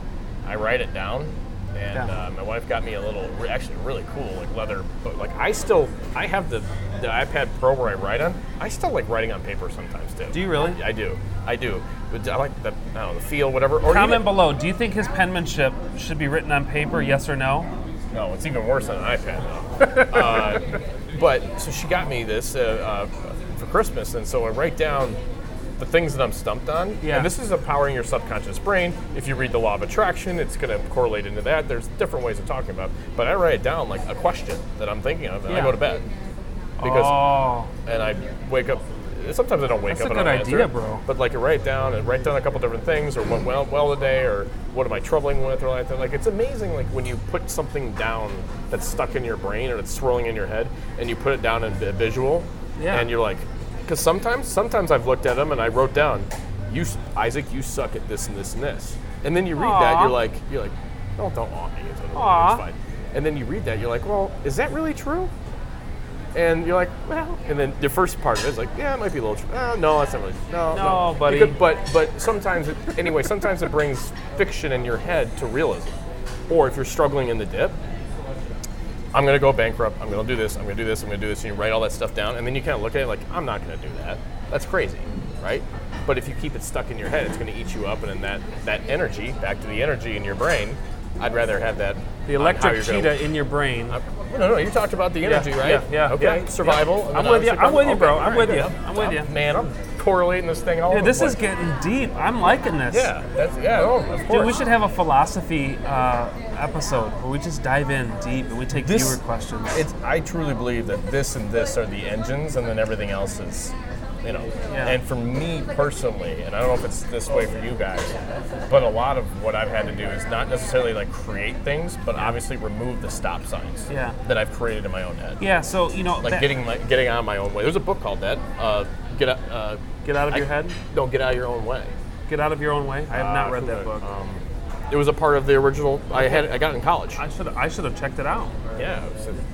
I write it down, and Yeah. uh, my wife got me a little, re- actually really cool, like leather. But like, I still, I have the the iPad Pro where I write on. I still like writing on paper sometimes too. Do you really? I do. I do. But I like the, I don't know, the feel, whatever. Or Comment even, below. Do you think his penmanship should be written on paper? Yes or no? No, it's even worse on an iPad now. uh, but so she got me this uh, uh, for Christmas, and so I write down the things that I'm stumped on. Yeah. And this is empowering your subconscious brain. If you read the law of attraction, it's going to correlate into that. There's different ways of talking about. it. But I write it down like a question that I'm thinking of, and I go to bed because oh, and I wake up. Sometimes I don't wake That's up a and good idea, answer, bro. But like I write down and write down a couple different things, or what went well today, or what am I troubling with, or like that. Like it's amazing, like when you put something down that's stuck in your brain or it's swirling in your head, and you put it down in a visual, Yeah. and you're like, because sometimes, sometimes I've looked at them and I wrote down, you Isaac, you suck at this and this and this, and then you read that, you're like, you're like, oh, don't awe me, it's, fine. And then you read that, you're like, well, is that really true? And you're like, well, and then the first part of it is like, yeah, it might be a little. Tr- oh, no, that's not really. No, No, buddy. Because- but but sometimes, it, anyway, sometimes it brings fiction in your head to realism. Or if you're struggling in the dip, I'm gonna go bankrupt. I'm gonna do this. I'm gonna do this. I'm gonna do this. And you write all that stuff down, and then you kind of look at it like, I'm not gonna do that. That's crazy, right? But if you keep it stuck in your head, it's gonna eat you up, and then that that energy, back to the energy in your brain, I'd rather have that. the electric you're gonna- cheetah in your brain. no, no, no. You talked about the energy, Yeah, right? yeah, yeah, Okay. yeah. Survival. I'm with you. I'm with you, bro. I'm with you. I'm with uh, you. Man, I'm correlating this thing all Yeah, this is getting deep. I'm liking this. Yeah, that's yeah. Oh, of course. Dude, we should have a philosophy uh, episode where we just dive in deep and we take This- viewer questions. It's. I truly believe that this and this are the engines, and then everything else is, you know. Yeah. And for me personally, and I don't know if it's this way for you guys, but a lot of what I've had to do is not necessarily like create things, but obviously remove the stop signs Yeah. that I've created in my own head. yeah, so you know, Like that- getting my, getting out of my own way. There's a book called that. Uh, get out. Uh, get out of I- your head, Don't get out of your own way. get out of your own way. I have not Uh, read that book. Um, it was a part of the original. I had. I got it in college. I should I should have checked it out. yeah.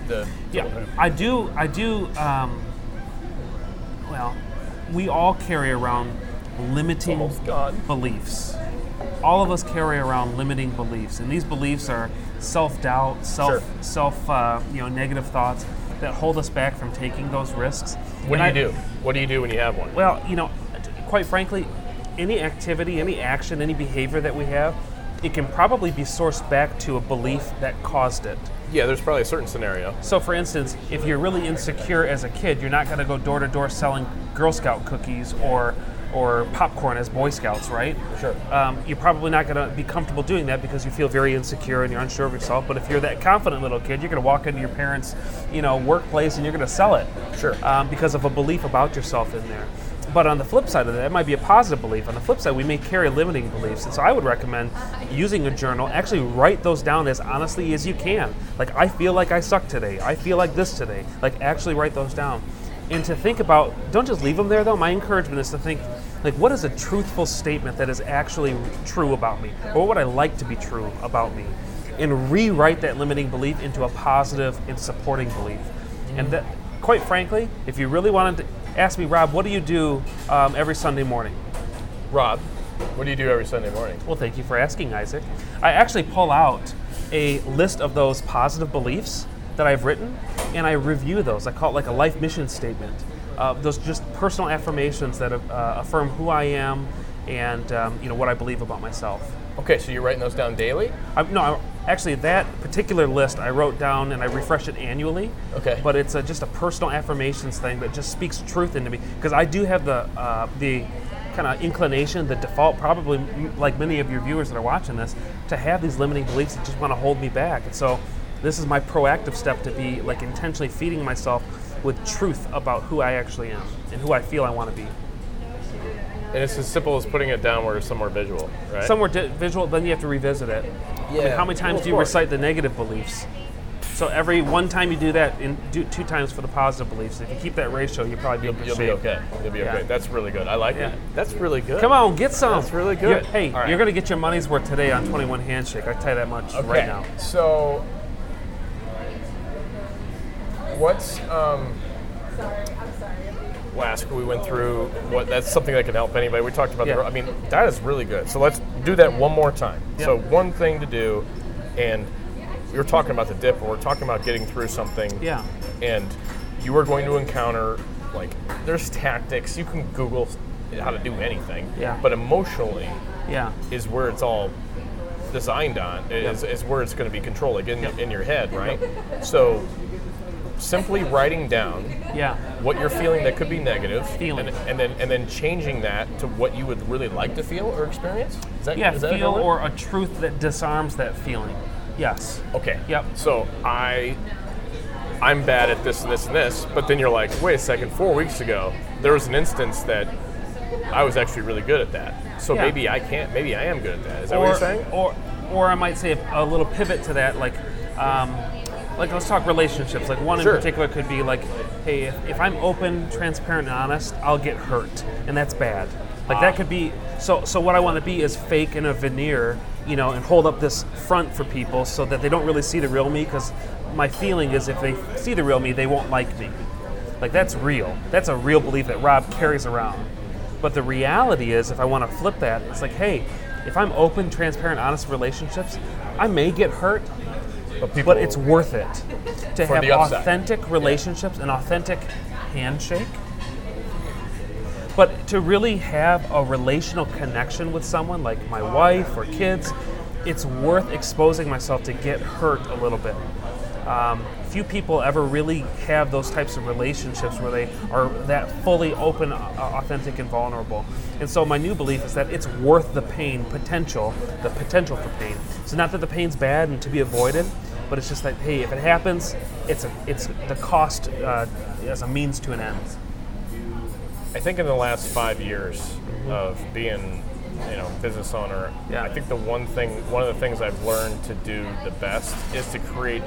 the, Yeah, I do. I do. Um, well, we all carry around limiting almost beliefs. All of us carry around limiting beliefs, and these beliefs are self-doubt, self, Sure. self, uh, you know, negative thoughts that hold us back from taking those risks. What And do you I- do? What do you do when you have one? Well, you know, quite frankly, any activity, any action, any behavior that we have, it can probably be sourced back to a belief that caused it. Yeah, there's probably a certain scenario. So, for instance, if you're really insecure as a kid, you're not going to go door to door selling Girl Scout cookies or or popcorn as Boy Scouts, right? Sure. Um, you're probably not going to be comfortable doing that because you feel very insecure and you're unsure of yourself. But if you're that confident little kid, you're going to walk into your parents' you know workplace and you're going to sell it. Sure. Um, because of a belief about yourself in there. But on the flip side of that, it might be a positive belief. On the flip side, we may carry limiting beliefs. And so I would recommend using a journal, actually write those down as honestly as you can. Like, I feel like I suck today. I feel like this today. Like, actually write those down. And to think about, don't just leave them there though. My encouragement is to think, like, what is a truthful statement that is actually true about me? Or what would I like to be true about me? And rewrite that limiting belief into a positive and supporting belief. And that, quite frankly, if you really wanted to ask me, Rob, what do you do um, every Sunday morning? Rob, what do you do every Sunday morning? Well, thank you for asking, Isaac. I actually pull out a list of those positive beliefs that I've written, and I review those. I call it like a life mission statement. Uh, those just personal affirmations that uh, affirm who I am and um, you know what I believe about myself. Okay, so you're writing those down daily? I, no, I, actually, that particular list I wrote down and I refresh it annually. Okay. But it's a, just a personal affirmations thing that just speaks truth into me because I do have the uh, the kind of inclination, the default, probably m- like many of your viewers that are watching this, to have these limiting beliefs that just want to hold me back. And so, this is my proactive step to be like intentionally feeding myself with truth about who I actually am and who I feel I want to be. And it's as simple as putting it down where it's somewhere visual, right? Somewhere di- visual, then you have to revisit it. I mean, Yeah. how many times Well, do you course. recite the negative beliefs? So every one time you do that, and do two times for the positive beliefs. If you keep that ratio, you'll probably be You'll, you'll be okay. You'll be Yeah. okay. That's really good. I like Yeah. it. That's really good. Come on, get some. That's really good. You're- hey, All right. you're going to get your money's worth today on 21 Handshake. I tell you that much Okay. right now. So, what's um? Last we went through what that's something that can help anybody. We talked about Yeah. the. I mean, that is really good. So let's do that one more time. Yeah. So one thing to do, and we were talking about the dip, and we're talking about getting through something. Yeah. And you are going to encounter like there's tactics. You can Google how to do anything. Yeah. But emotionally, Yeah. is where it's all designed on is, is where it's going to be controlled like in, in your head right so simply writing down Yeah. what you're feeling that could be negative Feeling. And, and then and then changing that to what you would really like to feel or experience is that, Yeah, is that feel one? or a truth that disarms that feeling. Yes. okay Yep. so i i'm bad at this and this and this but then you're like wait a second four weeks ago there was an instance that i was actually really good at that so Yeah. maybe i can't maybe i am good at that is that or, what you're saying Or, or I might say a, a little pivot to that, like, um, like let's talk relationships. Like one Sure. in particular could be like, hey, if, I'm open, transparent, and honest, I'll get hurt, and that's bad. Like Ah. that could be. So, so what I want to be is fake and a veneer, you know, and hold up this front for people so that they don't really see the real me. Because my feeling is if they see the real me, they won't like me. Like that's real. That's a real belief that Rob carries around. But the reality is, if I want to flip that, it's like, hey, if I'm open, transparent, honest relationships, I may get hurt, but people but it's worth it to have authentic relationships, and authentic handshake. But to really have a relational connection with someone like my wife or kids, it's worth exposing myself to get hurt a little bit. Um, few people ever really have those types of relationships where they are that fully open, uh, authentic, and vulnerable. And so my new belief is that it's worth the pain potential, the potential for pain. So not that the pain's bad and to be avoided, but it's just that hey, if it happens, it's a, it's the cost uh, as a means to an end. I think in the last five years of being, you know, business owner, Yeah. I think the one thing, one of the things I've learned to do the best is to create.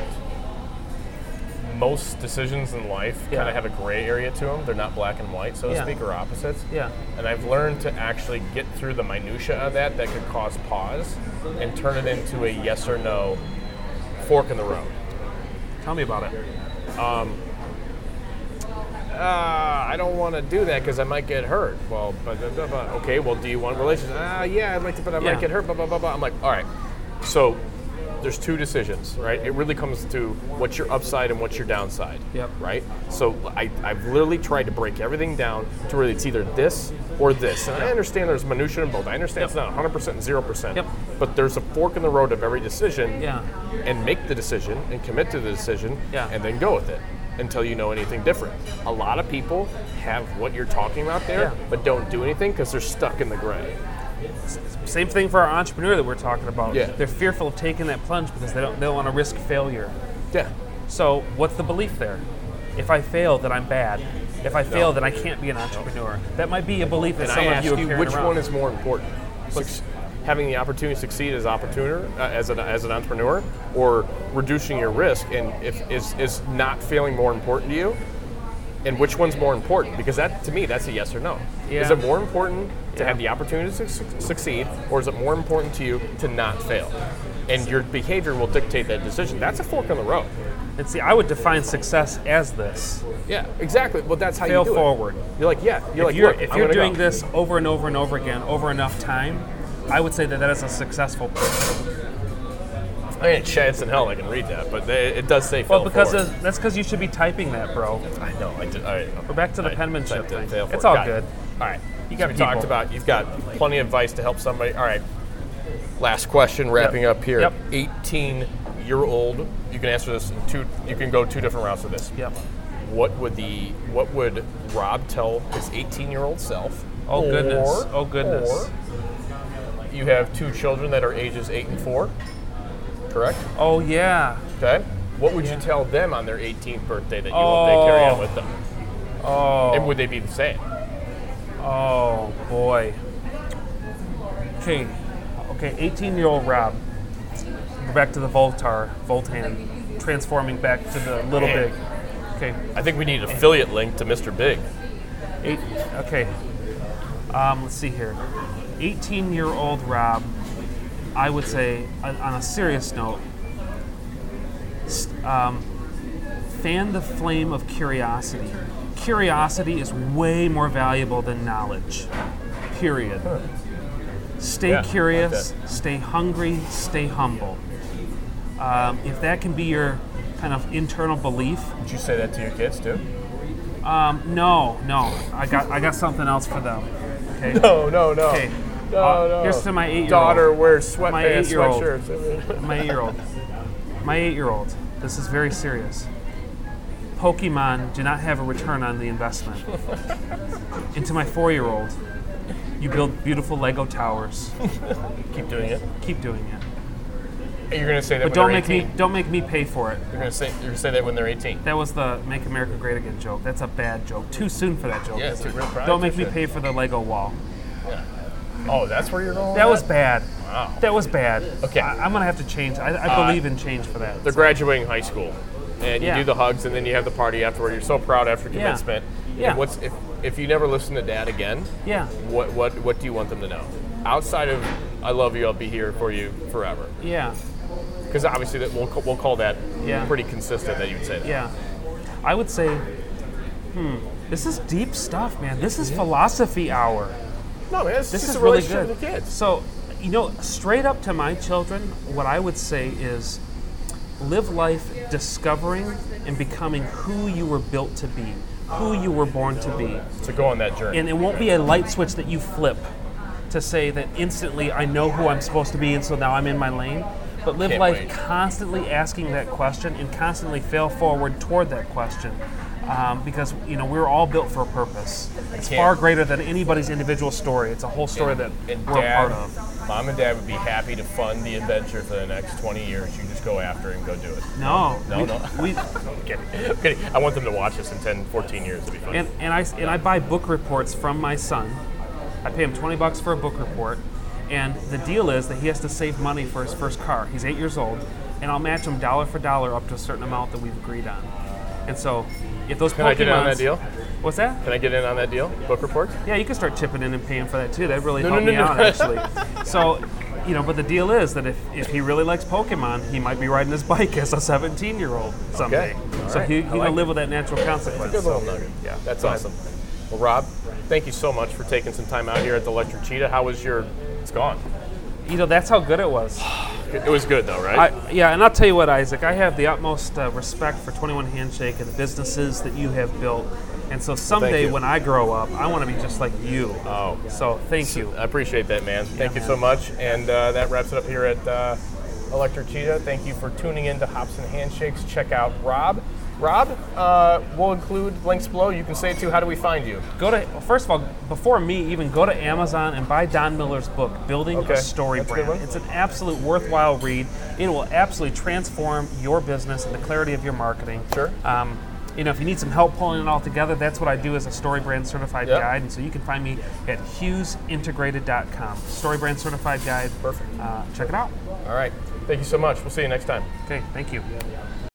Most decisions in life Yeah. kind of have a gray area to them. They're not black and white, so to Yeah. speak, or opposites. Yeah. And I've learned to actually get through the minutia of that that could cause pause, and turn it into a yes or no fork in the road. Tell me about it. uh, I don't want to do that because I might get hurt. Well, but, but, but, but, okay. Well, do you want relations? Ah, yeah, I'd like to, but I Yeah. might get hurt. Blah blah blah blah. I'm like, all right. So there's two decisions, right? It really comes to what's your upside and what's your downside. Yep. Right. So I, I've literally tried to break everything down to where it's either this or this. And I understand there's minutia in both. I understand it's not 100% and 0%. Yep. But there's a fork in the road of every decision. Yeah. And make the decision and commit to the decision. Yeah. And then go with it until you know anything different. A lot of people have what you're talking about there, Yeah. but don't do anything because they're stuck in the gray. Same thing for our entrepreneur that we're talking about. Yeah. They're fearful of taking that plunge because they don't, they don't want to risk failure. Yeah. So, what's the belief there? If I fail, then I'm bad. If I fail, then I can't be an entrepreneur. That might be a belief that And some I of ask you you, which around. one is more important? Having the opportunity to succeed as entrepreneur, uh, as an as an entrepreneur, or reducing your risk? And if is is not failing more important to you? And which one's more important? Because that, to me, that's a yes or no. Is it more important to Yeah. have the opportunity to su- succeed, or is it more important to you to not fail? And your behavior will dictate that decision. That's a fork in the road. And see, I would define success as this: Yeah, exactly. Well, that's how fail you do forward. it. You're like, yeah. You're like, if you're, look, if I'm you're doing go. this over and over and over again, over enough time, I would say that that is a successful person. I ain't chance in hell I can read that, but they, it does say Well, because of- that's because you should be typing that, bro. I know. I did. I, We're back to the I penmanship thing. It's all Got it. good. All right. You got we people. talked about. You've got plenty of advice to help somebody. All right. Last question. Wrapping up here. Yep. 18 year old. You can answer this in two. You can go two different routes with this. Yep. What would the What would Rob tell his 18 year old self? Oh, goodness. Oh, goodness. Or you have two children that are ages eight and four. Correct. Oh yeah. Okay. What would you tell them on their 18th birthday that you hope they carry Oh. on with them? Oh. And would they be the same? Oh boy. Okay, okay. 18-year-old Rob. We're back to the Voltar, Voltan, transforming back to the little Man. big. Okay, I think we need an affiliate link to Mr. Big. eight. Okay. Um, let's see here. 18-year-old Rob. I would say, on, a serious note, um, fan the flame of curiosity. Curiosity is way more valuable than knowledge. Period. Stay Yeah, I like curious, stay hungry, stay humble. Um, if that can be your kind of internal belief, Would you say that to your kids too? um, no, no, I got I got something else for them. Okay. No, no, no. Okay. No, Uh, no. here's to my eight-year-old. Daughter wears My sweatpants, eight-year-old. sweatshirts. my eight-year-old. My eight-year-old. This is very serious. Pokemon do not have a return on the investment. and to my four-year-old, you build beautiful Lego towers. Keep doing it. Keep doing it. And You're gonna say that But when don't they're make 18. me don't make me pay for it. You're gonna say you're gonna say that when they're 18. That was the "Make America Great Again" joke. That's a bad joke. Too soon for that joke. Yeah, it's a real pride Don't make me pay for the Lego wall. Oh, that's where you're going. That was bad. Wow. That was bad. Okay. I, am gonna have to change. I, I Uh, believe in change for that. They're graduating high school, and you Yeah. do the hugs, and then you have the party afterward. You're so proud after Yeah. commencement. Yeah. And what's if if you never listen to dad again? yeah. What what what do you want them to know? Outside of I love you, I'll be here for you forever. Yeah. Because obviously that we'll, ca- we'll call that Yeah. pretty consistent that you would say that. Yeah. I would say, hmm, this is deep stuff, man. This is philosophy hour. No man, This is a really relationship good. with the kids. So, you know, straight up to my children, what I would say is live life discovering and becoming who you were built to be, who you were born to be. To go on that journey. And it won't be a light switch that you flip to say that instantly I know who I'm supposed to be and so now I'm in my lane. But live Can't life wait. constantly asking that question and constantly fail forward toward that question. Um, because you know we're all built for a purpose. It's can't- far greater than anybody's individual story. It's a whole story that and we're a dad, part of. mom and dad would be happy to fund the adventure for the next 20 years. You just go after it and go do it. No, No, we, no. we, I'm kidding. I'm kidding. I want them to watch this in 10, 14 years. It'd be fun. and, and I and I buy book reports from my son. I pay him twenty bucks for a book report, and the deal is that he has to save money for his first car. He's eight years old, and I'll match him dollar for dollar up to a certain amount that we've agreed on. And so, if those Can I get in on that deal? What's that? Can I get in on that deal? Book reports? Yeah, you can start chipping in and paying for that too. That'd really No, help no, me no, out no. actually. So, you know, but the deal is that if, if he really likes Pokemon, he might be riding his bike as a 17 year old someday. All So right. he, I he like will live it. with that natural consequence. Good So, little nugget. Yeah, That's awesome. Well, Rob, thank you so much for taking some time out here at the Electric Cheetah. How was your? It's gone. You know, that's how good it was. It was good though, right? I, yeah, and I'll tell you what, Isaac, I have the utmost uh, respect for 21 Handshake and the businesses that you have built. And so someday you. when I grow up, I want to be just like you. Oh. So thank you. I appreciate that, man. Thank you man. so much. And uh, that wraps it up here at uh, Electric Cheetah. Thank you for tuning in to Hops and Handshakes. Check out Rob. Rob, uh, we'll include links below. You can say it too. How do we find you? Go to well, first of all, before me even go to Amazon and buy Don Miller's book, Building Okay, a Story that's a Brand. one. It's an absolute worthwhile read. It will absolutely transform your business and the clarity of your marketing. Sure. Um, you know, if you need some help pulling it all together, that's what I do as a Story Brand Certified Yep. Guide. And so you can find me at hughesintegrated.com. Story Brand Certified Guide. Perfect. Uh, check it out. All right. Thank you so much. We'll see you next time. Okay, thank you.